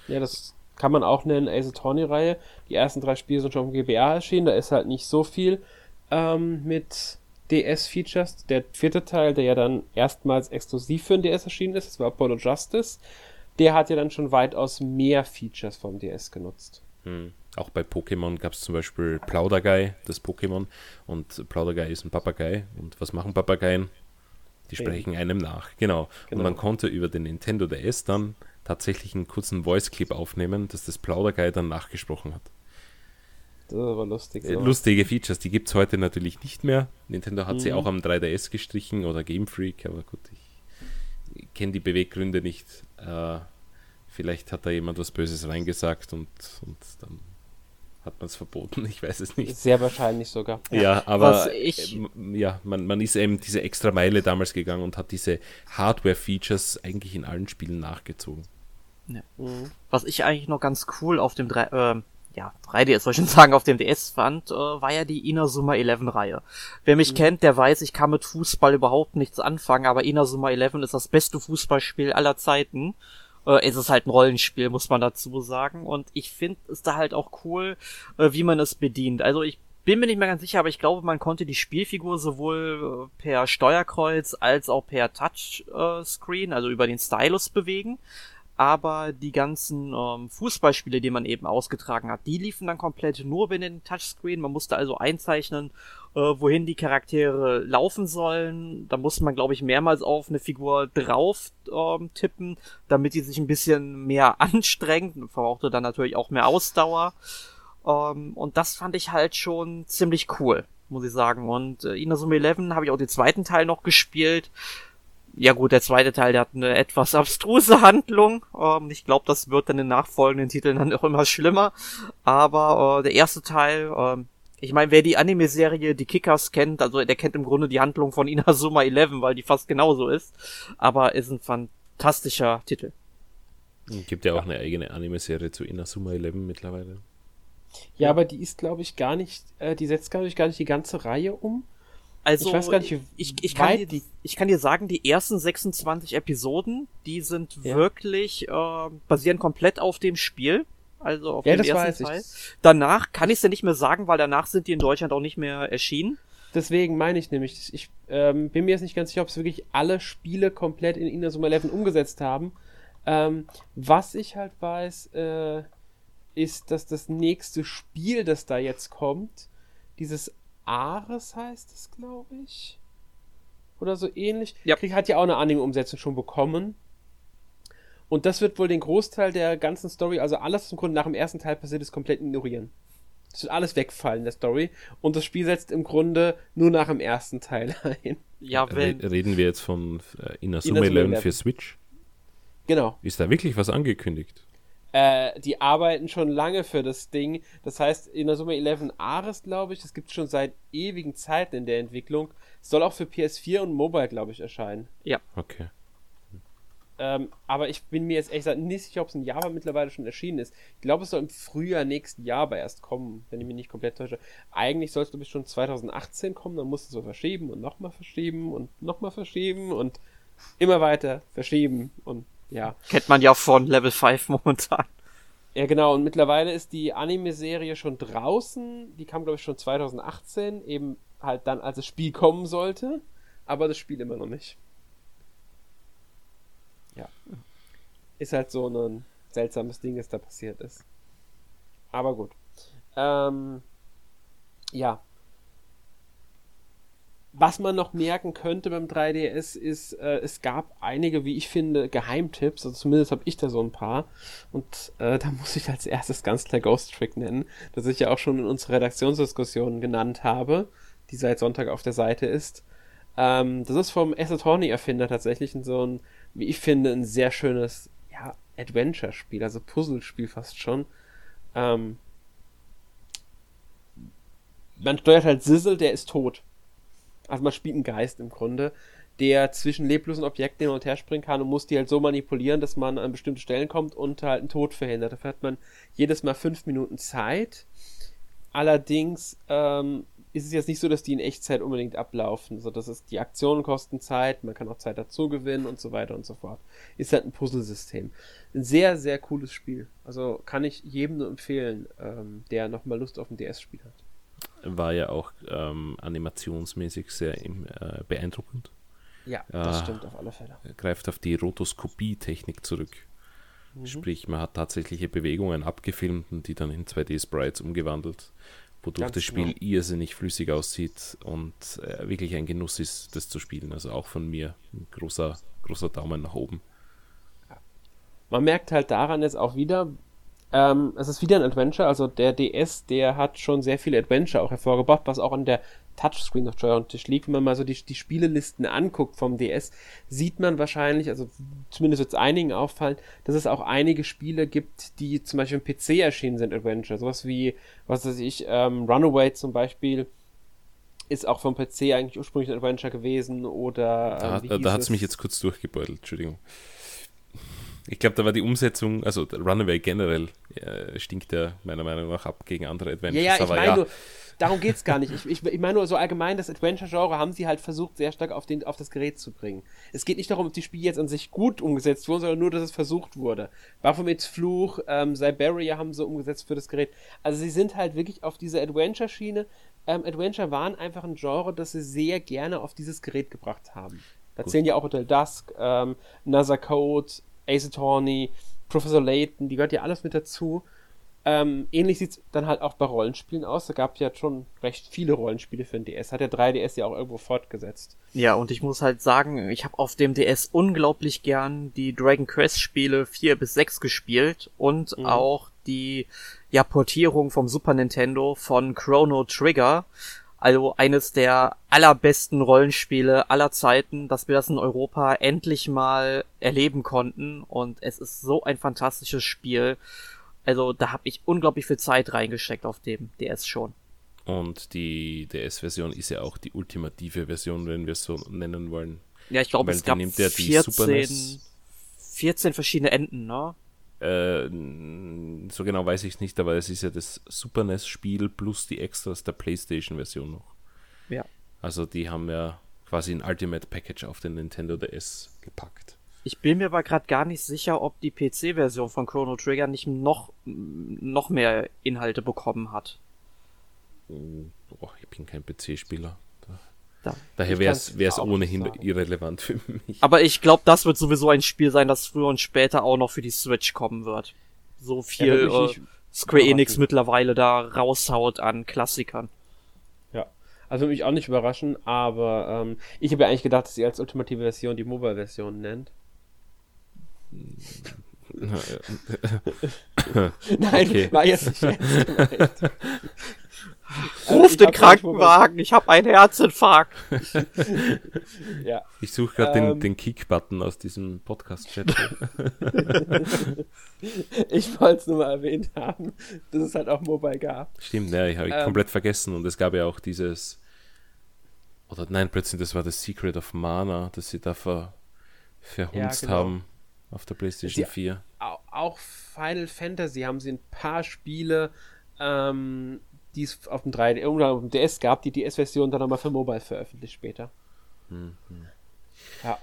Ja, das kann man auch nennen, Ace Attorney-Reihe. Die ersten drei Spiele sind schon auf dem GBA erschienen, da ist halt nicht so viel ähm, mit DS-Features. Der vierte Teil, der ja dann erstmals exklusiv für den DS erschienen ist, das war Apollo Justice, der hat ja dann schon weitaus mehr Features vom DS genutzt. Hm. Auch bei Pokémon gab es zum Beispiel Plauderguy, das Pokémon. Und Plauderguy ist ein Papagei. Und was machen Papageien? Die sprechen einem nach, genau. genau. Und man konnte über den Nintendo DS dann tatsächlich einen kurzen Voice-Clip aufnehmen, dass das Plauderguy dann nachgesprochen hat. Das war lustig. So. Lustige Features, die gibt es heute natürlich nicht mehr. Nintendo hat mhm. sie auch am 3DS gestrichen oder Game Freak, aber gut, ich kenne die Beweggründe nicht. Äh, vielleicht hat da jemand was Böses reingesagt und, und dann hat man es verboten, ich weiß es nicht. Sehr wahrscheinlich sogar. Ja, ja aber ich, äh, ja, man, man ist eben diese extra Meile damals gegangen und hat diese Hardware-Features eigentlich in allen Spielen nachgezogen. Ja. Mhm. Was ich eigentlich noch ganz cool auf dem 3, äh, ja, 3DS soll ich schon sagen, auf dem DS fand, äh, war ja die Inazuma 11 Reihe. Wer mich mhm. kennt, der weiß, ich kann mit Fußball überhaupt nichts anfangen, aber Inazuma 11 ist das beste Fußballspiel aller Zeiten. Äh, es ist halt ein Rollenspiel, muss man dazu sagen. Und ich finde es da halt auch cool, äh, wie man es bedient. Also ich bin mir nicht mehr ganz sicher, aber ich glaube, man konnte die Spielfigur sowohl äh, per Steuerkreuz als auch per Touchscreen, also über den Stylus bewegen aber die ganzen ähm, Fußballspiele, die man eben ausgetragen hat, die liefen dann komplett nur über den Touchscreen. Man musste also einzeichnen, äh, wohin die Charaktere laufen sollen. Da musste man, glaube ich, mehrmals auf eine Figur drauf ähm, tippen, damit die sich ein bisschen mehr anstrengt. Verbrauchte dann natürlich auch mehr Ausdauer. Ähm, und das fand ich halt schon ziemlich cool, muss ich sagen. Und äh, Inazuma 11 habe ich auch den zweiten Teil noch gespielt ja gut, der zweite Teil, der hat eine etwas abstruse Handlung. Ähm, ich glaube, das wird dann in nachfolgenden Titeln dann auch immer schlimmer. Aber äh, der erste Teil, äh, ich meine, wer die Anime-Serie Die Kickers kennt, also der kennt im Grunde die Handlung von Inazuma 11, weil die fast genauso ist. Aber ist ein fantastischer Titel. Gibt ja auch eine eigene Anime-Serie zu Inazuma 11 mittlerweile. Ja, aber die ist, glaube ich, gar nicht, äh, die setzt, glaube ich, gar nicht die ganze Reihe um, also, ich weiß gar nicht, wie ich, ich, kann dir, die, ich kann dir sagen, die ersten 26 Episoden, die sind ja. wirklich, äh, basieren komplett auf dem Spiel. Also auf ja, dem ersten Teil. Ich. Danach kann ich es ja nicht mehr sagen, weil danach sind die in Deutschland auch nicht mehr erschienen. Deswegen meine ich nämlich, ich ähm, bin mir jetzt nicht ganz sicher, ob es wirklich alle Spiele komplett in Inazuma 11 umgesetzt haben. Ähm, was ich halt weiß, äh, ist, dass das nächste Spiel, das da jetzt kommt, dieses Ares heißt es, glaube ich. Oder so ähnlich. Ja. Krieg hat ja auch eine Anime-Umsetzung schon bekommen. Und das wird wohl den Großteil der ganzen Story, also alles, was im Grunde nach dem ersten Teil passiert ist, komplett ignorieren. Das wird alles wegfallen, der Story. Und das Spiel setzt im Grunde nur nach dem ersten Teil ein. Ja, wenn. Reden wir jetzt von äh, Inazuma 11 für Switch? Genau. Ist da wirklich was angekündigt? Äh, die arbeiten schon lange für das Ding. Das heißt, in der Summe 11 Ares, glaube ich, das gibt es schon seit ewigen Zeiten in der Entwicklung. Soll auch für PS4 und Mobile, glaube ich, erscheinen. Ja. Okay. Ähm, aber ich bin mir jetzt echt nicht sicher, ob es in Java mittlerweile schon erschienen ist. Ich glaube, es soll im Frühjahr nächsten Jahr aber erst kommen, wenn ich mich nicht komplett täusche. Eigentlich soll es, schon 2018 kommen, dann musst du so verschieben und nochmal verschieben und nochmal verschieben und immer weiter verschieben und ja. Kennt man ja von Level 5 momentan. Ja, genau. Und mittlerweile ist die Anime-Serie schon draußen. Die kam, glaube ich, schon 2018. Eben halt dann, als das Spiel kommen sollte. Aber das Spiel immer noch nicht. Ja. Ist halt so ein seltsames Ding, das da passiert ist. Aber gut. Ähm, ja. Was man noch merken könnte beim 3DS ist, äh, es gab einige, wie ich finde, Geheimtipps. Also zumindest habe ich da so ein paar. Und äh, da muss ich als erstes ganz klar Ghost Trick nennen, das ich ja auch schon in unserer Redaktionsdiskussion genannt habe, die seit Sonntag auf der Seite ist. Ähm, das ist vom Ace Attorney-Erfinder tatsächlich so ein, wie ich finde, ein sehr schönes ja, Adventure-Spiel, also Puzzlespiel fast schon. Ähm, man steuert halt Sizzle, der ist tot. Also man spielt einen Geist im Grunde, der zwischen leblosen Objekten hin und her springen kann und muss die halt so manipulieren, dass man an bestimmte Stellen kommt und halt einen Tod verhindert. Dafür hat man jedes Mal fünf Minuten Zeit. Allerdings ähm, ist es jetzt nicht so, dass die in Echtzeit unbedingt ablaufen. Also das ist, die Aktionen kosten Zeit, man kann auch Zeit dazu gewinnen und so weiter und so fort. Ist halt ein Puzzlesystem. Ein sehr, sehr cooles Spiel. Also kann ich jedem nur empfehlen, ähm, der nochmal Lust auf ein DS-Spiel hat war ja auch ähm, animationsmäßig sehr äh, beeindruckend. Ja, das äh, stimmt auf alle Fälle. Greift auf die Rotoskopie-Technik zurück. Mhm. Sprich, man hat tatsächliche Bewegungen abgefilmt und die dann in 2D-Sprites umgewandelt, wodurch Ganz das Spiel genau. irrsinnig flüssig aussieht und äh, wirklich ein Genuss ist, das zu spielen. Also auch von mir ein großer, großer Daumen nach oben. Man merkt halt daran jetzt auch wieder, ähm, es ist wieder ein Adventure, also der DS, der hat schon sehr viele Adventure auch hervorgebracht, was auch an der Touchscreen auf Tisch liegt. Wenn man mal so die, die Spielelisten anguckt vom DS, sieht man wahrscheinlich, also zumindest wird es einigen auffallen, dass es auch einige Spiele gibt, die zum Beispiel im PC erschienen sind, Adventure. Sowas wie, was weiß ich, ähm, Runaway zum Beispiel ist auch vom PC eigentlich ursprünglich ein Adventure gewesen oder. Da, da hat es mich jetzt kurz durchgebeutelt, Entschuldigung. Ich glaube, da war die Umsetzung, also Runaway generell äh, stinkt ja meiner Meinung nach ab gegen andere Adventures. Ja, ja, ich meine ja. nur, darum geht es gar nicht. Ich, ich, ich meine nur so allgemein, das Adventure-Genre haben sie halt versucht, sehr stark auf, den, auf das Gerät zu bringen. Es geht nicht darum, ob die Spiele jetzt an sich gut umgesetzt wurden, sondern nur, dass es versucht wurde. Baphomets Fluch, ähm, Siberia haben sie umgesetzt für das Gerät. Also sie sind halt wirklich auf diese Adventure-Schiene. Ähm, Adventure waren einfach ein Genre, das sie sehr gerne auf dieses Gerät gebracht haben. Da zählen ja auch Hotel Dusk, ähm, Nazar Code, Ace Attorney, Professor Layton, die gehört ja alles mit dazu. Ähm, ähnlich sieht es dann halt auch bei Rollenspielen aus. Da gab es ja schon recht viele Rollenspiele für den DS. Hat der 3DS ja auch irgendwo fortgesetzt. Ja, und ich muss halt sagen, ich habe auf dem DS unglaublich gern die Dragon Quest Spiele 4 bis 6 gespielt und mhm. auch die ja, Portierung vom Super Nintendo von Chrono Trigger. Also eines der allerbesten Rollenspiele aller Zeiten, dass wir das in Europa endlich mal erleben konnten. Und es ist so ein fantastisches Spiel. Also da habe ich unglaublich viel Zeit reingesteckt auf dem DS schon. Und die DS-Version ist ja auch die ultimative Version, wenn wir es so nennen wollen. Ja, ich glaube, es gab ja 14, 14 verschiedene Enden, ne? Äh, so genau weiß ich es nicht, aber es ist ja das Super NES-Spiel plus die Extras der PlayStation-Version noch. Ja. Also die haben ja quasi ein Ultimate Package auf den Nintendo DS gepackt. Ich bin mir aber gerade gar nicht sicher, ob die PC-Version von Chrono Trigger nicht noch, noch mehr Inhalte bekommen hat. Boah, ich bin kein PC-Spieler. Da. Daher wäre es ohnehin irrelevant für mich. Aber ich glaube, das wird sowieso ein Spiel sein, das früher und später auch noch für die Switch kommen wird. So viel ja, äh, Square Enix mittlerweile da raushaut an Klassikern. Ja, also würde mich auch nicht überraschen, aber ähm, ich habe ja eigentlich gedacht, dass sie als ultimative Version die Mobile-Version nennt. Nein, okay. war jetzt nicht Also Ruf den Krankenwagen, ich habe einen Herzinfarkt. ja. Ich suche gerade ähm, den, den Kick-Button aus diesem Podcast-Chat. ich wollte es nur mal erwähnt haben, dass es halt auch Mobile gab. Stimmt, ja, ich habe ähm, komplett vergessen. Und es gab ja auch dieses, oder nein, plötzlich, das war das Secret of Mana, das sie da ver, verhunzt ja, genau. haben auf der PlayStation sie, 4. Auch Final Fantasy haben sie ein paar Spiele, ähm, die es auf dem 3D, irgendwann auf dem DS gab, die DS-Version dann nochmal für Mobile veröffentlicht später. Mhm. Ja.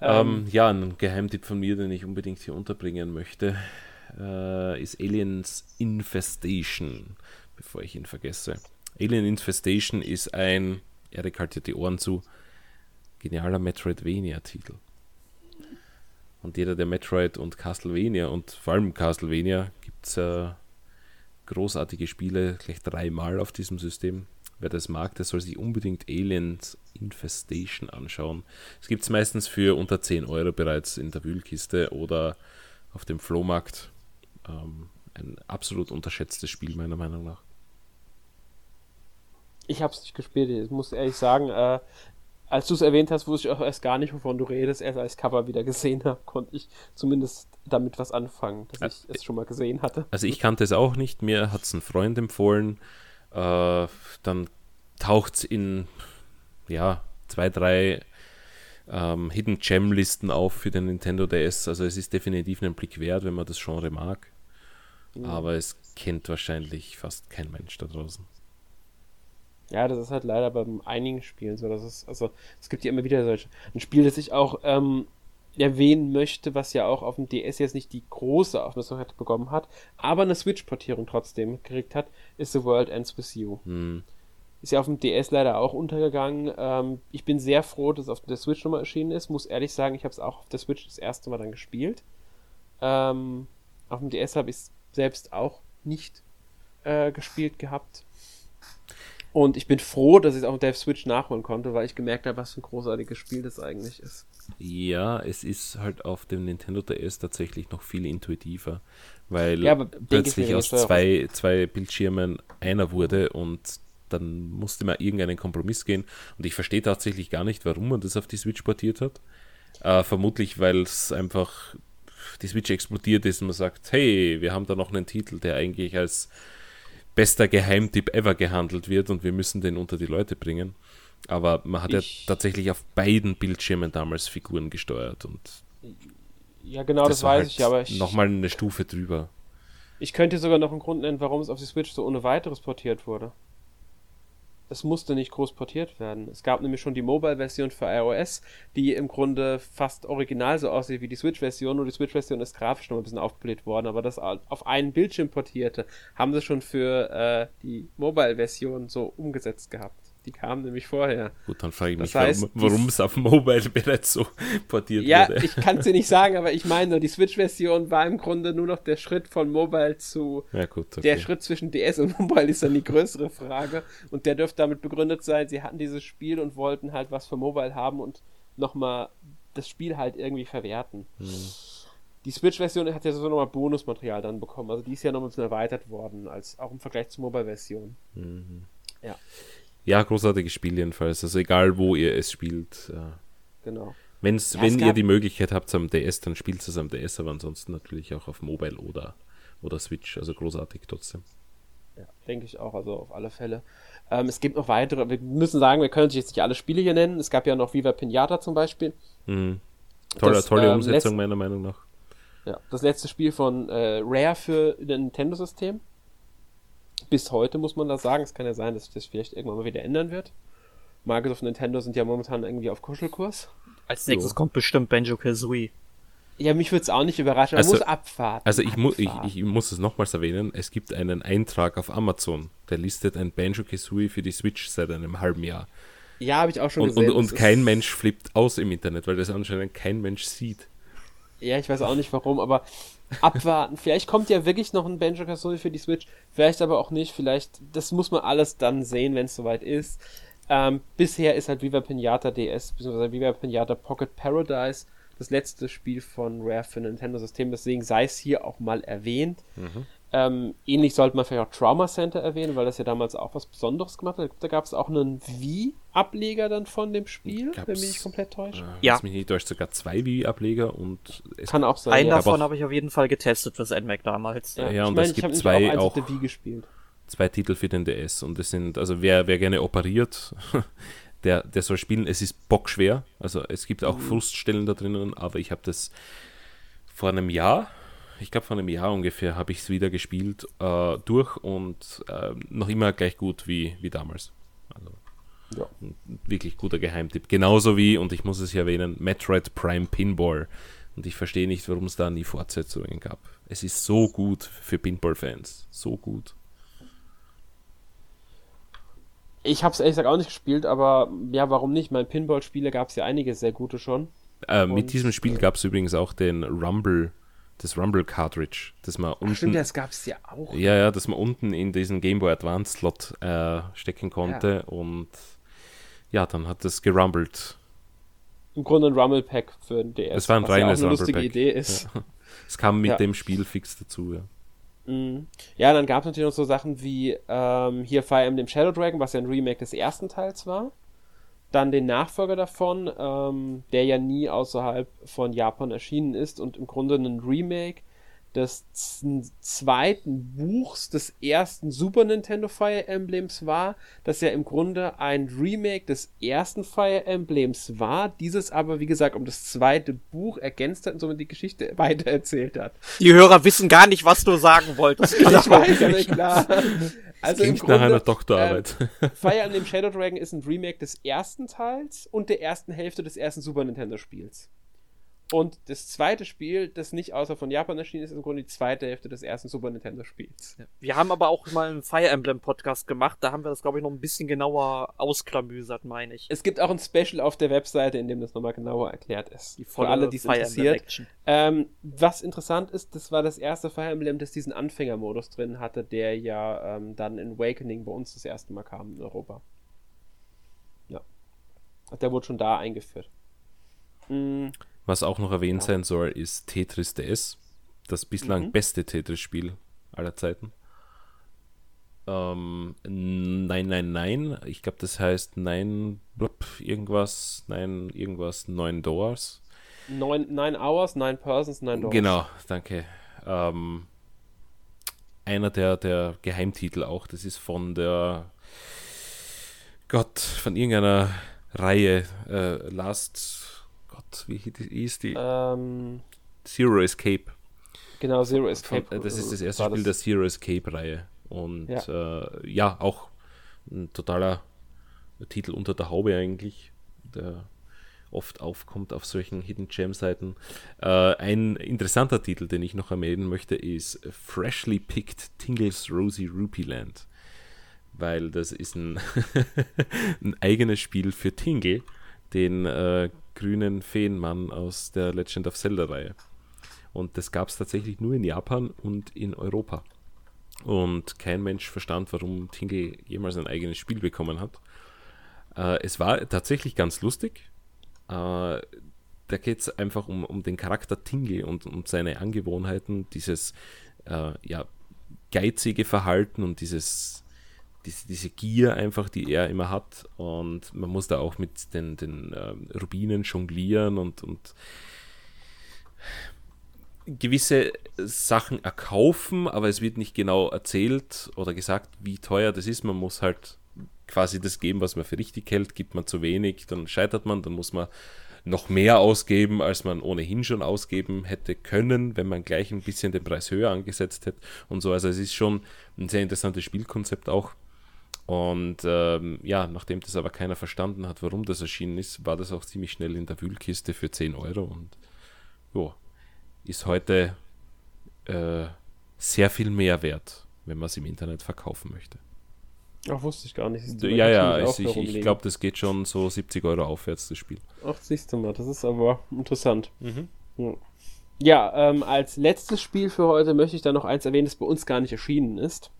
Ähm, ähm, ja, ein Geheimtipp von mir, den ich unbedingt hier unterbringen möchte, äh, ist Aliens Infestation, bevor ich ihn vergesse. Alien Infestation ist ein, Erik haltet die Ohren zu, genialer Metroidvania-Titel. Und jeder, der Metroid und Castlevania und vor allem Castlevania gibt es äh, großartige Spiele, gleich dreimal auf diesem System. Wer das mag, der soll sich unbedingt Aliens Infestation anschauen. Es gibt es meistens für unter 10 Euro bereits in der Wühlkiste oder auf dem Flohmarkt. Ähm, ein absolut unterschätztes Spiel, meiner Meinung nach. Ich habe es nicht gespielt, ich muss ehrlich sagen, äh, als du es erwähnt hast, wusste ich auch erst gar nicht, wovon du redest. Erst als Cover wieder gesehen habe, konnte ich zumindest damit was anfangen, dass ich es schon mal gesehen hatte. Also ich kannte es auch nicht, mir hat es ein Freund empfohlen. Äh, dann taucht es in ja, zwei, drei ähm, Hidden Gem Listen auf für den Nintendo DS. Also es ist definitiv einen Blick wert, wenn man das Genre mag. Mhm. Aber es kennt wahrscheinlich fast kein Mensch da draußen. Ja, das ist halt leider bei einigen Spielen so. Das ist, also, es gibt ja immer wieder solche. Ein Spiel, das ich auch ähm, erwähnen möchte, was ja auch auf dem DS jetzt nicht die große Aufmerksamkeit bekommen hat, aber eine Switch-Portierung trotzdem gekriegt hat, ist The World Ends With You. Hm. Ist ja auf dem DS leider auch untergegangen. Ähm, ich bin sehr froh, dass es auf der Switch nochmal erschienen ist. Muss ehrlich sagen, ich habe es auch auf der Switch das erste Mal dann gespielt. Ähm, auf dem DS habe ich es selbst auch nicht äh, gespielt gehabt. Und ich bin froh, dass ich es auf der Switch nachholen konnte, weil ich gemerkt habe, was für ein großartiges Spiel das eigentlich ist. Ja, es ist halt auf dem Nintendo DS tatsächlich noch viel intuitiver, weil ja, plötzlich aus zwei, zwei Bildschirmen einer wurde und dann musste man irgendeinen Kompromiss gehen. Und ich verstehe tatsächlich gar nicht, warum man das auf die Switch portiert hat. Äh, vermutlich, weil es einfach die Switch explodiert ist und man sagt, hey, wir haben da noch einen Titel, der eigentlich als bester Geheimtipp ever gehandelt wird und wir müssen den unter die Leute bringen. Aber man hat ich, ja tatsächlich auf beiden Bildschirmen damals Figuren gesteuert und ja, genau, das, das weiß halt ich, aber ich nochmal eine Stufe drüber. Ich könnte sogar noch einen Grund nennen, warum es auf die Switch so ohne weiteres portiert wurde es musste nicht groß portiert werden. Es gab nämlich schon die Mobile-Version für iOS, die im Grunde fast original so aussieht wie die Switch-Version, nur die Switch-Version ist grafisch noch ein bisschen aufgebläht worden, aber das auf einen Bildschirm portierte, haben sie schon für äh, die Mobile-Version so umgesetzt gehabt. Die kamen nämlich vorher. Gut, dann frage ich mich, heißt, warum es auf Mobile bereits so portiert ja, wurde. Ja, ich kann es dir nicht sagen, aber ich meine, die Switch-Version war im Grunde nur noch der Schritt von Mobile zu. Ja, gut. Okay. Der Schritt zwischen DS und Mobile ist dann die größere Frage. Und der dürfte damit begründet sein, sie hatten dieses Spiel und wollten halt was für Mobile haben und nochmal das Spiel halt irgendwie verwerten. Hm. Die Switch-Version hat ja so nochmal Bonusmaterial dann bekommen. Also die ist ja noch ein bisschen erweitert worden, als auch im Vergleich zur Mobile-Version. Mhm. Ja. Ja, großartiges Spiel jedenfalls. Also egal, wo ihr es spielt. Äh, genau. Wenn's, ja, wenn ihr die Möglichkeit habt am DS, dann spielt es am DS, aber ansonsten natürlich auch auf Mobile oder, oder Switch. Also großartig trotzdem. Ja, denke ich auch, also auf alle Fälle. Ähm, es gibt noch weitere, wir müssen sagen, wir können jetzt nicht alle Spiele hier nennen. Es gab ja noch Viva Pinata zum Beispiel. Mhm. Tolle, das, tolle ähm, Umsetzung, meiner Meinung nach. Ja, das letzte Spiel von äh, Rare für ein Nintendo-System bis heute, muss man da sagen. Es kann ja sein, dass sich das vielleicht irgendwann mal wieder ändern wird. Microsoft und Nintendo sind ja momentan irgendwie auf Kuschelkurs. Als nächstes so. kommt bestimmt Banjo Kazooie. Ja, mich würde es auch nicht überraschen. Man also, muss abwarten. Also ich, mu ich, ich muss es nochmals erwähnen, es gibt einen Eintrag auf Amazon, der listet ein Banjo Kazooie für die Switch seit einem halben Jahr. Ja, habe ich auch schon und, gesehen. Und, und kein Mensch flippt aus im Internet, weil das anscheinend kein Mensch sieht. Ja, ich weiß auch nicht warum, aber abwarten. vielleicht kommt ja wirklich noch ein Banjo Kazooie für die Switch, vielleicht aber auch nicht. Vielleicht, das muss man alles dann sehen, wenn es soweit ist. Ähm, bisher ist halt Viva Pinata DS bzw. Viva Pinata Pocket Paradise das letzte Spiel von Rare für Nintendo System, deswegen sei es hier auch mal erwähnt. Mhm. Ähm, ähnlich sollte man vielleicht auch Trauma Center erwähnen, weil das ja damals auch was Besonderes gemacht hat. Da gab es auch einen Wii-Ableger dann von dem Spiel, Gab's, wenn mich nicht komplett täuscht. Äh, ja. mich nicht täuscht, sogar zwei Wii-Ableger und es kann auch sein. Einen ja. davon habe ich auf jeden Fall getestet fürs NMAC damals. Ja, ja und mein, es gibt zwei auch, auch zwei Titel für den DS und es sind, also wer, wer gerne operiert, der, der soll spielen. Es ist bockschwer, also es gibt auch mhm. Fruststellen da drinnen, aber ich habe das vor einem Jahr ich glaube vor einem Jahr ungefähr, habe ich es wieder gespielt äh, durch und äh, noch immer gleich gut wie, wie damals. Also ja. wirklich guter Geheimtipp. Genauso wie, und ich muss es hier erwähnen, Metroid Prime Pinball. Und ich verstehe nicht, warum es da nie Fortsetzungen gab. Es ist so gut für Pinball-Fans. So gut. Ich habe es ehrlich gesagt auch nicht gespielt, aber ja, warum nicht? Mein Pinball-Spiele gab es ja einige sehr gute schon. Äh, mit diesem Spiel gab es übrigens auch den Rumble das Rumble Cartridge, das man unten. Ach stimmt, das gab es ja auch. Ja, ja, dass man unten in diesen Game Boy Advance Slot äh, stecken konnte ja. und ja, dann hat das gerumbelt. Im Grunde ein Rumble Pack für den DS. Es war ein reines ja Rumble lustige Idee ist. Ja. Es kam mit ja. dem Spiel fix dazu, ja. Mhm. Ja, dann gab es natürlich noch so Sachen wie ähm, hier Fire Emblem Shadow Dragon, was ja ein Remake des ersten Teils war dann den Nachfolger davon, ähm, der ja nie außerhalb von Japan erschienen ist und im Grunde ein Remake des zweiten Buchs des ersten Super Nintendo Fire Emblems war, das ja im Grunde ein Remake des ersten Fire Emblems war, dieses aber, wie gesagt, um das zweite Buch ergänzt hat und somit die Geschichte weitererzählt hat. Die Hörer wissen gar nicht, was du sagen wolltest. ich weiß, ja klar. Also klingt Grunde, nach einer Doktorarbeit. Äh, Fire Emblem Shadow Dragon ist ein Remake des ersten Teils und der ersten Hälfte des ersten Super Nintendo Spiels. Und das zweite Spiel, das nicht außer von Japan erschienen ist, ist im Grunde die zweite Hälfte des ersten Super Nintendo Spiels. Wir haben aber auch mal einen Fire Emblem Podcast gemacht, da haben wir das, glaube ich, noch ein bisschen genauer ausklamüsert, meine ich. Es gibt auch ein Special auf der Webseite, in dem das nochmal genauer erklärt ist. Die Für alle, die es interessiert. Ähm, was interessant ist, das war das erste Fire Emblem, das diesen Anfängermodus drin hatte, der ja ähm, dann in Awakening bei uns das erste Mal kam in Europa. Ja. Der wurde schon da eingeführt. Mhm. Was auch noch erwähnt ja. sein soll, ist Tetris DS. Das bislang mhm. beste Tetris-Spiel aller Zeiten. Ähm, nein, nein, nein. Ich glaube, das heißt nein, blub, irgendwas, nein, irgendwas, neun Doors. Neun, nine Hours, nine Persons, nine Doors. Genau, danke. Ähm, einer der, der Geheimtitel auch. Das ist von der Gott, von irgendeiner Reihe äh, Last Gott, wie hieß die? Ähm, Zero Escape. Genau, Zero Escape. Von, das ist das erste Spiel das? der Zero Escape-Reihe. Und ja. Äh, ja, auch ein totaler Titel unter der Haube eigentlich, der oft aufkommt auf solchen Hidden Gem-Seiten. Äh, ein interessanter Titel, den ich noch erwähnen möchte, ist Freshly Picked Tingles Rosy Rupee Land. Weil das ist ein, ein eigenes Spiel für Tingle, den äh, grünen Feenmann aus der Legend of Zelda-Reihe. Und das gab es tatsächlich nur in Japan und in Europa. Und kein Mensch verstand, warum Tingle jemals ein eigenes Spiel bekommen hat. Äh, es war tatsächlich ganz lustig. Äh, da geht es einfach um, um den Charakter Tingle und um seine Angewohnheiten, dieses äh, ja, geizige Verhalten und dieses diese, diese Gier einfach, die er immer hat. Und man muss da auch mit den, den ähm, Rubinen jonglieren und, und gewisse Sachen erkaufen, aber es wird nicht genau erzählt oder gesagt, wie teuer das ist. Man muss halt quasi das geben, was man für richtig hält. Gibt man zu wenig, dann scheitert man, dann muss man noch mehr ausgeben, als man ohnehin schon ausgeben hätte können, wenn man gleich ein bisschen den Preis höher angesetzt hätte und so. Also es ist schon ein sehr interessantes Spielkonzept auch. Und ähm, ja, nachdem das aber keiner verstanden hat, warum das erschienen ist, war das auch ziemlich schnell in der Wühlkiste für 10 Euro und jo, ist heute äh, sehr viel mehr wert, wenn man es im Internet verkaufen möchte. Ach, wusste ich gar nicht. Ja, ja, ich, ich glaube, das geht schon so 70 Euro aufwärts, das Spiel. Ach, siehst du mal, das ist aber interessant. Mhm. Ja, ja ähm, als letztes Spiel für heute möchte ich da noch eins erwähnen, das bei uns gar nicht erschienen ist.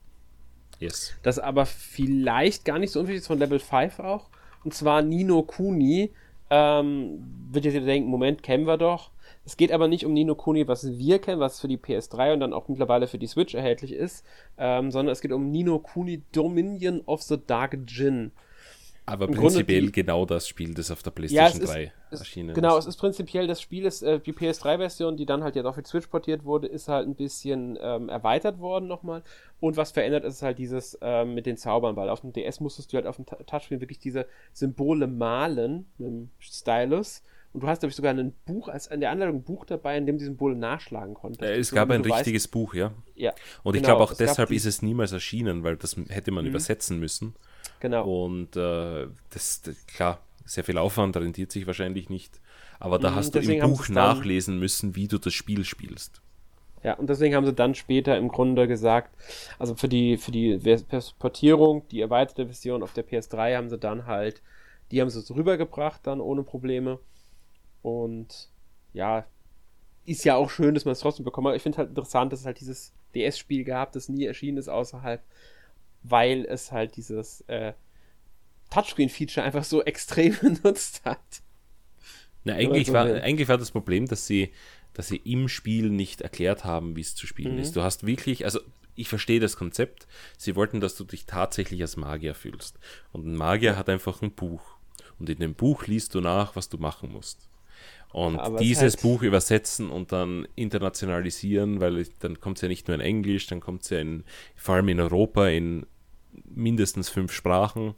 Yes. Das aber vielleicht gar nicht so unwichtig ist von Level 5 auch. Und zwar Nino Kuni. Ähm, wird jetzt wieder denken, Moment, kennen wir doch. Es geht aber nicht um Nino Kuni, was wir kennen, was für die PS3 und dann auch mittlerweile für die Switch erhältlich ist, ähm, sondern es geht um Nino Kuni Dominion of the Dark Djinn. Aber Im prinzipiell die, genau das Spiel, das auf der PlayStation ja, 3 ist, erschienen ist. Genau, es ist prinzipiell das Spiel, ist, äh, die PS3-Version, die dann halt jetzt auch für Switch portiert wurde, ist halt ein bisschen ähm, erweitert worden nochmal. Und was verändert ist halt dieses ähm, mit den Zaubern, weil auf dem DS musstest du halt auf dem Touchscreen wirklich diese Symbole malen mit dem Stylus. Und du hast, glaube ich, sogar ein Buch, als in der Anleitung ein Buch dabei, in dem du die Symbole nachschlagen konntest. Äh, es gab ein richtiges weißt, Buch, ja. Ja. Und genau, ich glaube auch deshalb ist es niemals erschienen, weil das hätte man mhm. übersetzen müssen. Genau. Und äh, das, das, klar, sehr viel Aufwand rentiert sich wahrscheinlich nicht. Aber da mhm, hast du im Buch nachlesen müssen, wie du das Spiel spielst. Ja, und deswegen haben sie dann später im Grunde gesagt, also für die, für die Portierung, die erweiterte Version auf der PS3 haben sie dann halt, die haben sie so rübergebracht dann ohne Probleme. Und ja, ist ja auch schön, dass man es trotzdem bekommen hat. Ich finde halt interessant, dass es halt dieses DS-Spiel gab, das nie erschienen ist außerhalb weil es halt dieses äh, Touchscreen-Feature einfach so extrem benutzt hat. Na, eigentlich, war, eigentlich war das Problem, dass sie, dass sie im Spiel nicht erklärt haben, wie es zu spielen mhm. ist. Du hast wirklich, also ich verstehe das Konzept. Sie wollten, dass du dich tatsächlich als Magier fühlst. Und ein Magier hat einfach ein Buch. Und in dem Buch liest du nach, was du machen musst. Und Aber dieses halt Buch übersetzen und dann internationalisieren, weil dann kommt es ja nicht nur in Englisch, dann kommt es ja in, vor allem in Europa in mindestens fünf Sprachen.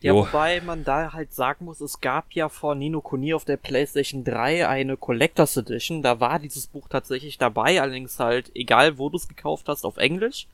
Ja, jo. wobei man da halt sagen muss, es gab ja vor Nino Kuni auf der PlayStation 3 eine Collectors Edition. Da war dieses Buch tatsächlich dabei, allerdings halt egal, wo du es gekauft hast, auf Englisch.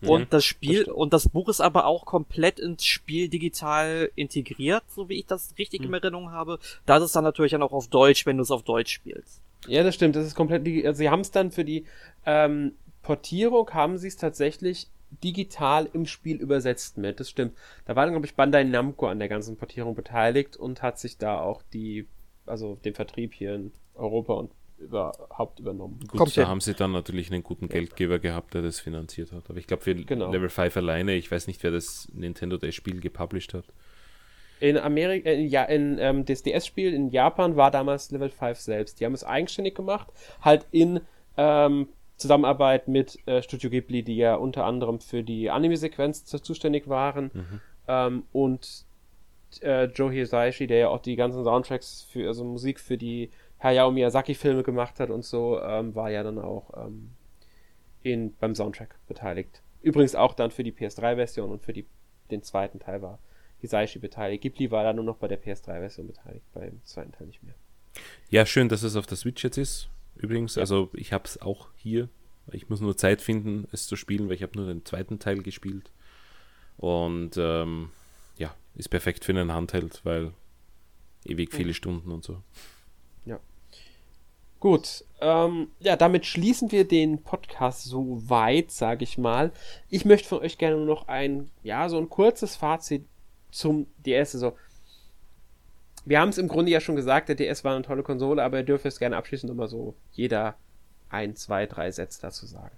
Mhm, und das Spiel das und das Buch ist aber auch komplett ins Spiel digital integriert, so wie ich das richtig mhm. in Erinnerung habe. Das ist dann natürlich dann auch auf Deutsch, wenn du es auf Deutsch spielst. Ja, das stimmt. Das ist komplett. Also sie haben es dann für die ähm, Portierung haben sie es tatsächlich digital im Spiel übersetzt mit. Das stimmt. Da war dann, glaube ich, Bandai Namco an der ganzen Portierung beteiligt und hat sich da auch die, also den Vertrieb hier in Europa und überhaupt übernommen. Gut, Kommt da hin. haben sie dann natürlich einen guten Geldgeber gehabt, der das finanziert hat. Aber ich glaube, für genau. Level 5 alleine, ich weiß nicht, wer das Nintendo das Spiel gepublished hat. In Amerika, äh, ja, in ähm, das DS-Spiel in Japan war damals Level 5 selbst. Die haben es eigenständig gemacht, halt in ähm, Zusammenarbeit mit äh, Studio Ghibli, die ja unter anderem für die Anime-Sequenz zuständig waren. Mhm. Ähm, und äh, Joe Hisaishi, der ja auch die ganzen Soundtracks für, also Musik für die Hayao Miyazaki-Filme gemacht hat und so, ähm, war ja dann auch ähm, in, beim Soundtrack beteiligt. Übrigens auch dann für die PS3-Version und für die, den zweiten Teil war Hisaishi beteiligt. Ghibli war dann nur noch bei der PS3-Version beteiligt, beim zweiten Teil nicht mehr. Ja, schön, dass es auf der Switch jetzt ist übrigens. Ja. Also ich habe es auch hier. Ich muss nur Zeit finden, es zu spielen, weil ich habe nur den zweiten Teil gespielt. Und ähm, ja, ist perfekt für einen Handheld, weil ewig viele Stunden und so. Ja. Gut, ähm, ja, damit schließen wir den Podcast so weit, sage ich mal. Ich möchte von euch gerne noch ein, ja, so ein kurzes Fazit zum DS. Also, wir haben es im Grunde ja schon gesagt, der DS war eine tolle Konsole, aber ihr dürft es gerne abschließend immer so jeder ein, zwei, drei Sätze dazu sagen.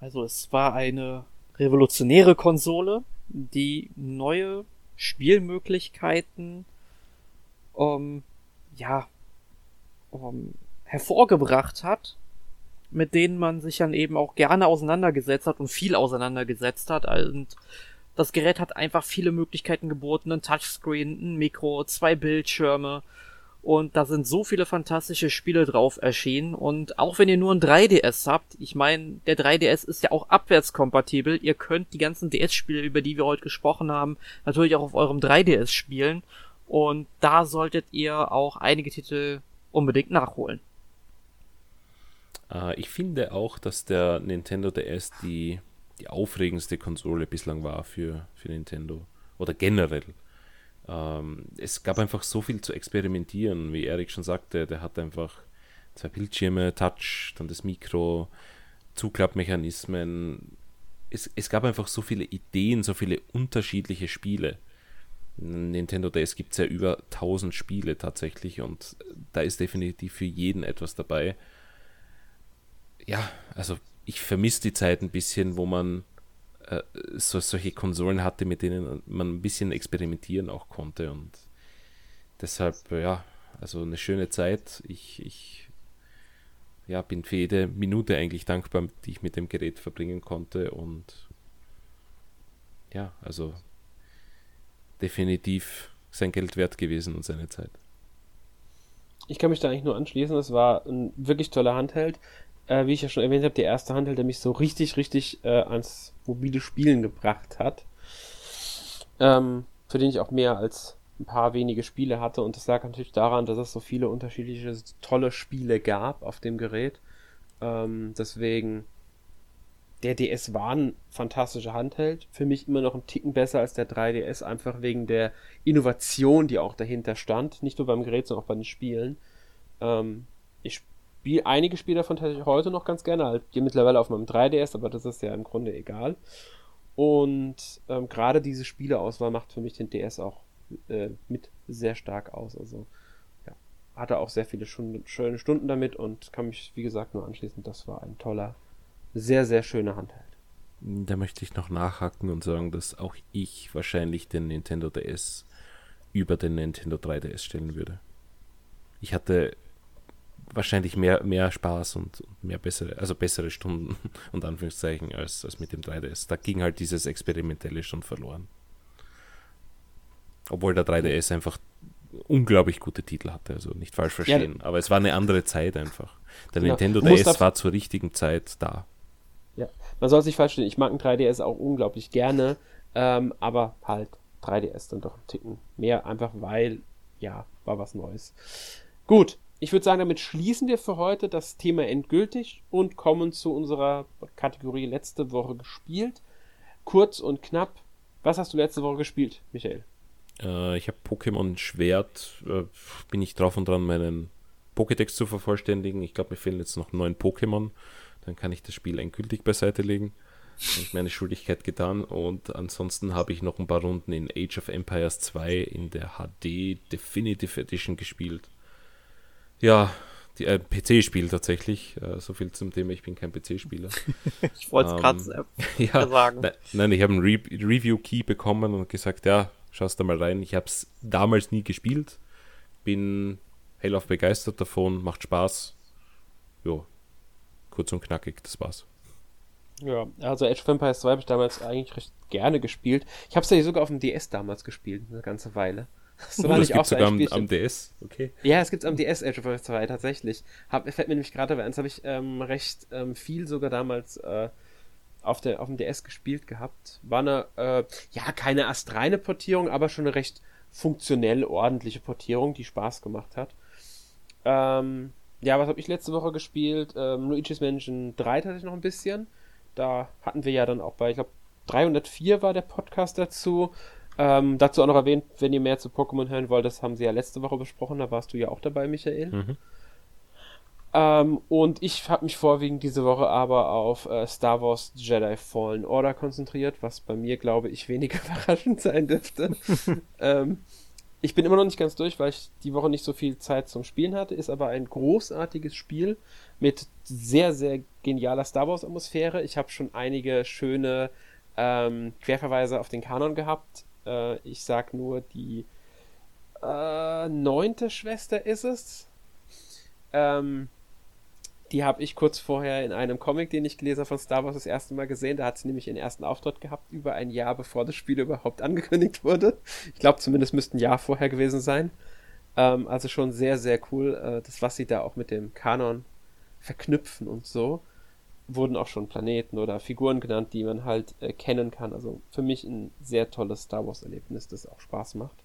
Also es war eine revolutionäre Konsole, die neue Spielmöglichkeiten um, ja, um, hervorgebracht hat, mit denen man sich dann eben auch gerne auseinandergesetzt hat und viel auseinandergesetzt hat. Und das Gerät hat einfach viele Möglichkeiten geboten, ein Touchscreen, ein Mikro, zwei Bildschirme. Und da sind so viele fantastische Spiele drauf erschienen. Und auch wenn ihr nur ein 3DS habt, ich meine, der 3DS ist ja auch abwärtskompatibel, ihr könnt die ganzen DS-Spiele, über die wir heute gesprochen haben, natürlich auch auf eurem 3DS spielen. Und da solltet ihr auch einige Titel unbedingt nachholen. Äh, ich finde auch, dass der Nintendo DS die die aufregendste Konsole bislang war für, für Nintendo. Oder generell. Ähm, es gab einfach so viel zu experimentieren, wie Erik schon sagte. Der hat einfach zwei Bildschirme, Touch, dann das Mikro, Zuklappmechanismen. Es, es gab einfach so viele Ideen, so viele unterschiedliche Spiele. Nintendo DS gibt es ja über 1000 Spiele tatsächlich und da ist definitiv für jeden etwas dabei. Ja, also ich vermisse die Zeit ein bisschen, wo man äh, so, solche Konsolen hatte, mit denen man ein bisschen experimentieren auch konnte. Und deshalb, ja, also eine schöne Zeit. Ich, ich ja, bin für jede Minute eigentlich dankbar, die ich mit dem Gerät verbringen konnte und ja, also definitiv sein Geld wert gewesen und seine Zeit. Ich kann mich da eigentlich nur anschließen. Es war ein wirklich toller Handheld. Äh, wie ich ja schon erwähnt habe, der erste Handheld, der mich so richtig, richtig äh, ans mobile Spielen gebracht hat. Ähm, für den ich auch mehr als ein paar wenige Spiele hatte. Und das lag natürlich daran, dass es so viele unterschiedliche tolle Spiele gab auf dem Gerät. Ähm, deswegen der DS war ein fantastischer Handheld. Für mich immer noch ein Ticken besser als der 3DS, einfach wegen der Innovation, die auch dahinter stand. Nicht nur beim Gerät, sondern auch bei den Spielen. Ähm, ich spiele einige Spiele davon tatsächlich heute noch ganz gerne. Halt, die mittlerweile auf meinem 3DS, aber das ist ja im Grunde egal. Und ähm, gerade diese Spieleauswahl macht für mich den DS auch äh, mit sehr stark aus. Also ja, hatte auch sehr viele Stunden, schöne Stunden damit und kann mich, wie gesagt, nur anschließen. Das war ein toller sehr, sehr schöne Handheld. Da möchte ich noch nachhaken und sagen, dass auch ich wahrscheinlich den Nintendo DS über den Nintendo 3DS stellen würde. Ich hatte wahrscheinlich mehr, mehr Spaß und mehr bessere, also bessere Stunden und Anführungszeichen als, als mit dem 3DS. Da ging halt dieses Experimentelle schon verloren. Obwohl der 3DS einfach unglaublich gute Titel hatte, also nicht falsch verstehen. Ja, aber es war eine andere Zeit einfach. Der genau. Nintendo DS war zur richtigen Zeit da. Ja, man soll sich falsch stellen. Ich mag ein 3DS auch unglaublich gerne, ähm, aber halt 3DS dann doch einen Ticken mehr, einfach weil, ja, war was Neues. Gut, ich würde sagen, damit schließen wir für heute das Thema endgültig und kommen zu unserer Kategorie letzte Woche gespielt. Kurz und knapp, was hast du letzte Woche gespielt, Michael? Äh, ich habe Pokémon Schwert, äh, bin ich drauf und dran, meinen Pokédex zu vervollständigen. Ich glaube, mir fehlen jetzt noch neun Pokémon dann kann ich das Spiel endgültig beiseite legen. Habe ich meine Schuldigkeit getan und ansonsten habe ich noch ein paar Runden in Age of Empires 2 in der HD Definitive Edition gespielt. Ja, die, äh, PC-Spiel tatsächlich. Äh, so viel zum Thema, ich bin kein PC-Spieler. ich wollte es ähm, gerade äh, ja, sagen. Ne, nein, ich habe einen Re Review-Key bekommen und gesagt, ja, schaust da mal rein. Ich habe es damals nie gespielt, bin hellauf begeistert davon, macht Spaß. Jo, kurz und knackig, das war's. Ja, also Age of Empires 2 habe ich damals eigentlich recht gerne gespielt. Ich habe es ja sogar auf dem DS damals gespielt, eine ganze Weile. Das oh, nicht auch sogar am, am, DS, okay. Ja, es gibt's am DS Age of Empires 2 tatsächlich. Hab, fällt mir nämlich gerade eins, habe ich ähm, recht ähm, viel sogar damals äh, auf, der, auf dem DS gespielt gehabt. War eine, äh, ja, keine astreine Portierung, aber schon eine recht funktionell ordentliche Portierung, die Spaß gemacht hat. Ähm, ja, was habe ich letzte Woche gespielt? Ähm, Luigi's Mansion 3 tatsächlich noch ein bisschen. Da hatten wir ja dann auch bei, ich glaube, 304 war der Podcast dazu. Ähm, dazu auch noch erwähnt, wenn ihr mehr zu Pokémon hören wollt, das haben sie ja letzte Woche besprochen, da warst du ja auch dabei, Michael. Mhm. Ähm, und ich habe mich vorwiegend diese Woche aber auf äh, Star Wars Jedi Fallen Order konzentriert, was bei mir, glaube ich, weniger überraschend sein dürfte. ähm, ich bin immer noch nicht ganz durch, weil ich die Woche nicht so viel Zeit zum Spielen hatte, ist aber ein großartiges Spiel mit sehr, sehr genialer Star Wars Atmosphäre. Ich habe schon einige schöne ähm, Querverweise auf den Kanon gehabt. Äh, ich sag nur, die äh, neunte Schwester ist es. Ähm, die habe ich kurz vorher in einem Comic, den ich gelesen habe von Star Wars, das erste Mal gesehen. Da hat sie nämlich ihren ersten Auftritt gehabt, über ein Jahr bevor das Spiel überhaupt angekündigt wurde. Ich glaube, zumindest müsste ein Jahr vorher gewesen sein. Ähm, also schon sehr, sehr cool, äh, das, was sie da auch mit dem Kanon verknüpfen und so. Wurden auch schon Planeten oder Figuren genannt, die man halt äh, kennen kann. Also für mich ein sehr tolles Star Wars-Erlebnis, das auch Spaß macht.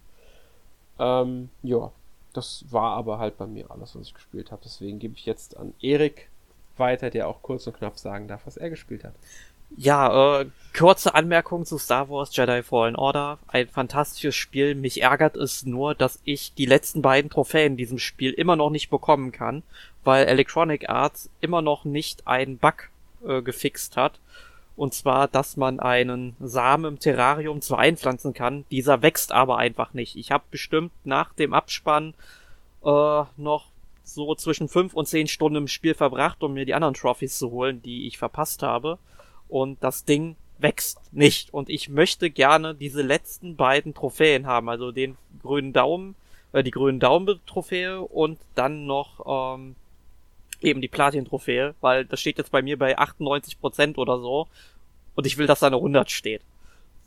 Ähm, ja, das war aber halt bei mir alles, was ich gespielt habe. Deswegen gebe ich jetzt an Erik weiter, der auch kurz und knapp sagen darf, was er gespielt hat. Ja, äh, kurze Anmerkung zu Star Wars Jedi Fallen Order. Ein fantastisches Spiel. Mich ärgert es nur, dass ich die letzten beiden Trophäen in diesem Spiel immer noch nicht bekommen kann, weil Electronic Arts immer noch nicht einen Bug äh, gefixt hat. Und zwar, dass man einen Samen im Terrarium zwar einpflanzen kann, dieser wächst aber einfach nicht. Ich habe bestimmt nach dem Abspann äh, noch so zwischen fünf und zehn Stunden im Spiel verbracht, um mir die anderen Trophies zu holen, die ich verpasst habe. Und das Ding wächst nicht. Und ich möchte gerne diese letzten beiden Trophäen haben, also den grünen Daumen, äh, die grünen Daumen-Trophäe und dann noch ähm, eben die Platin-Trophäe, weil das steht jetzt bei mir bei 98% oder so. Und ich will, dass da eine 100 steht.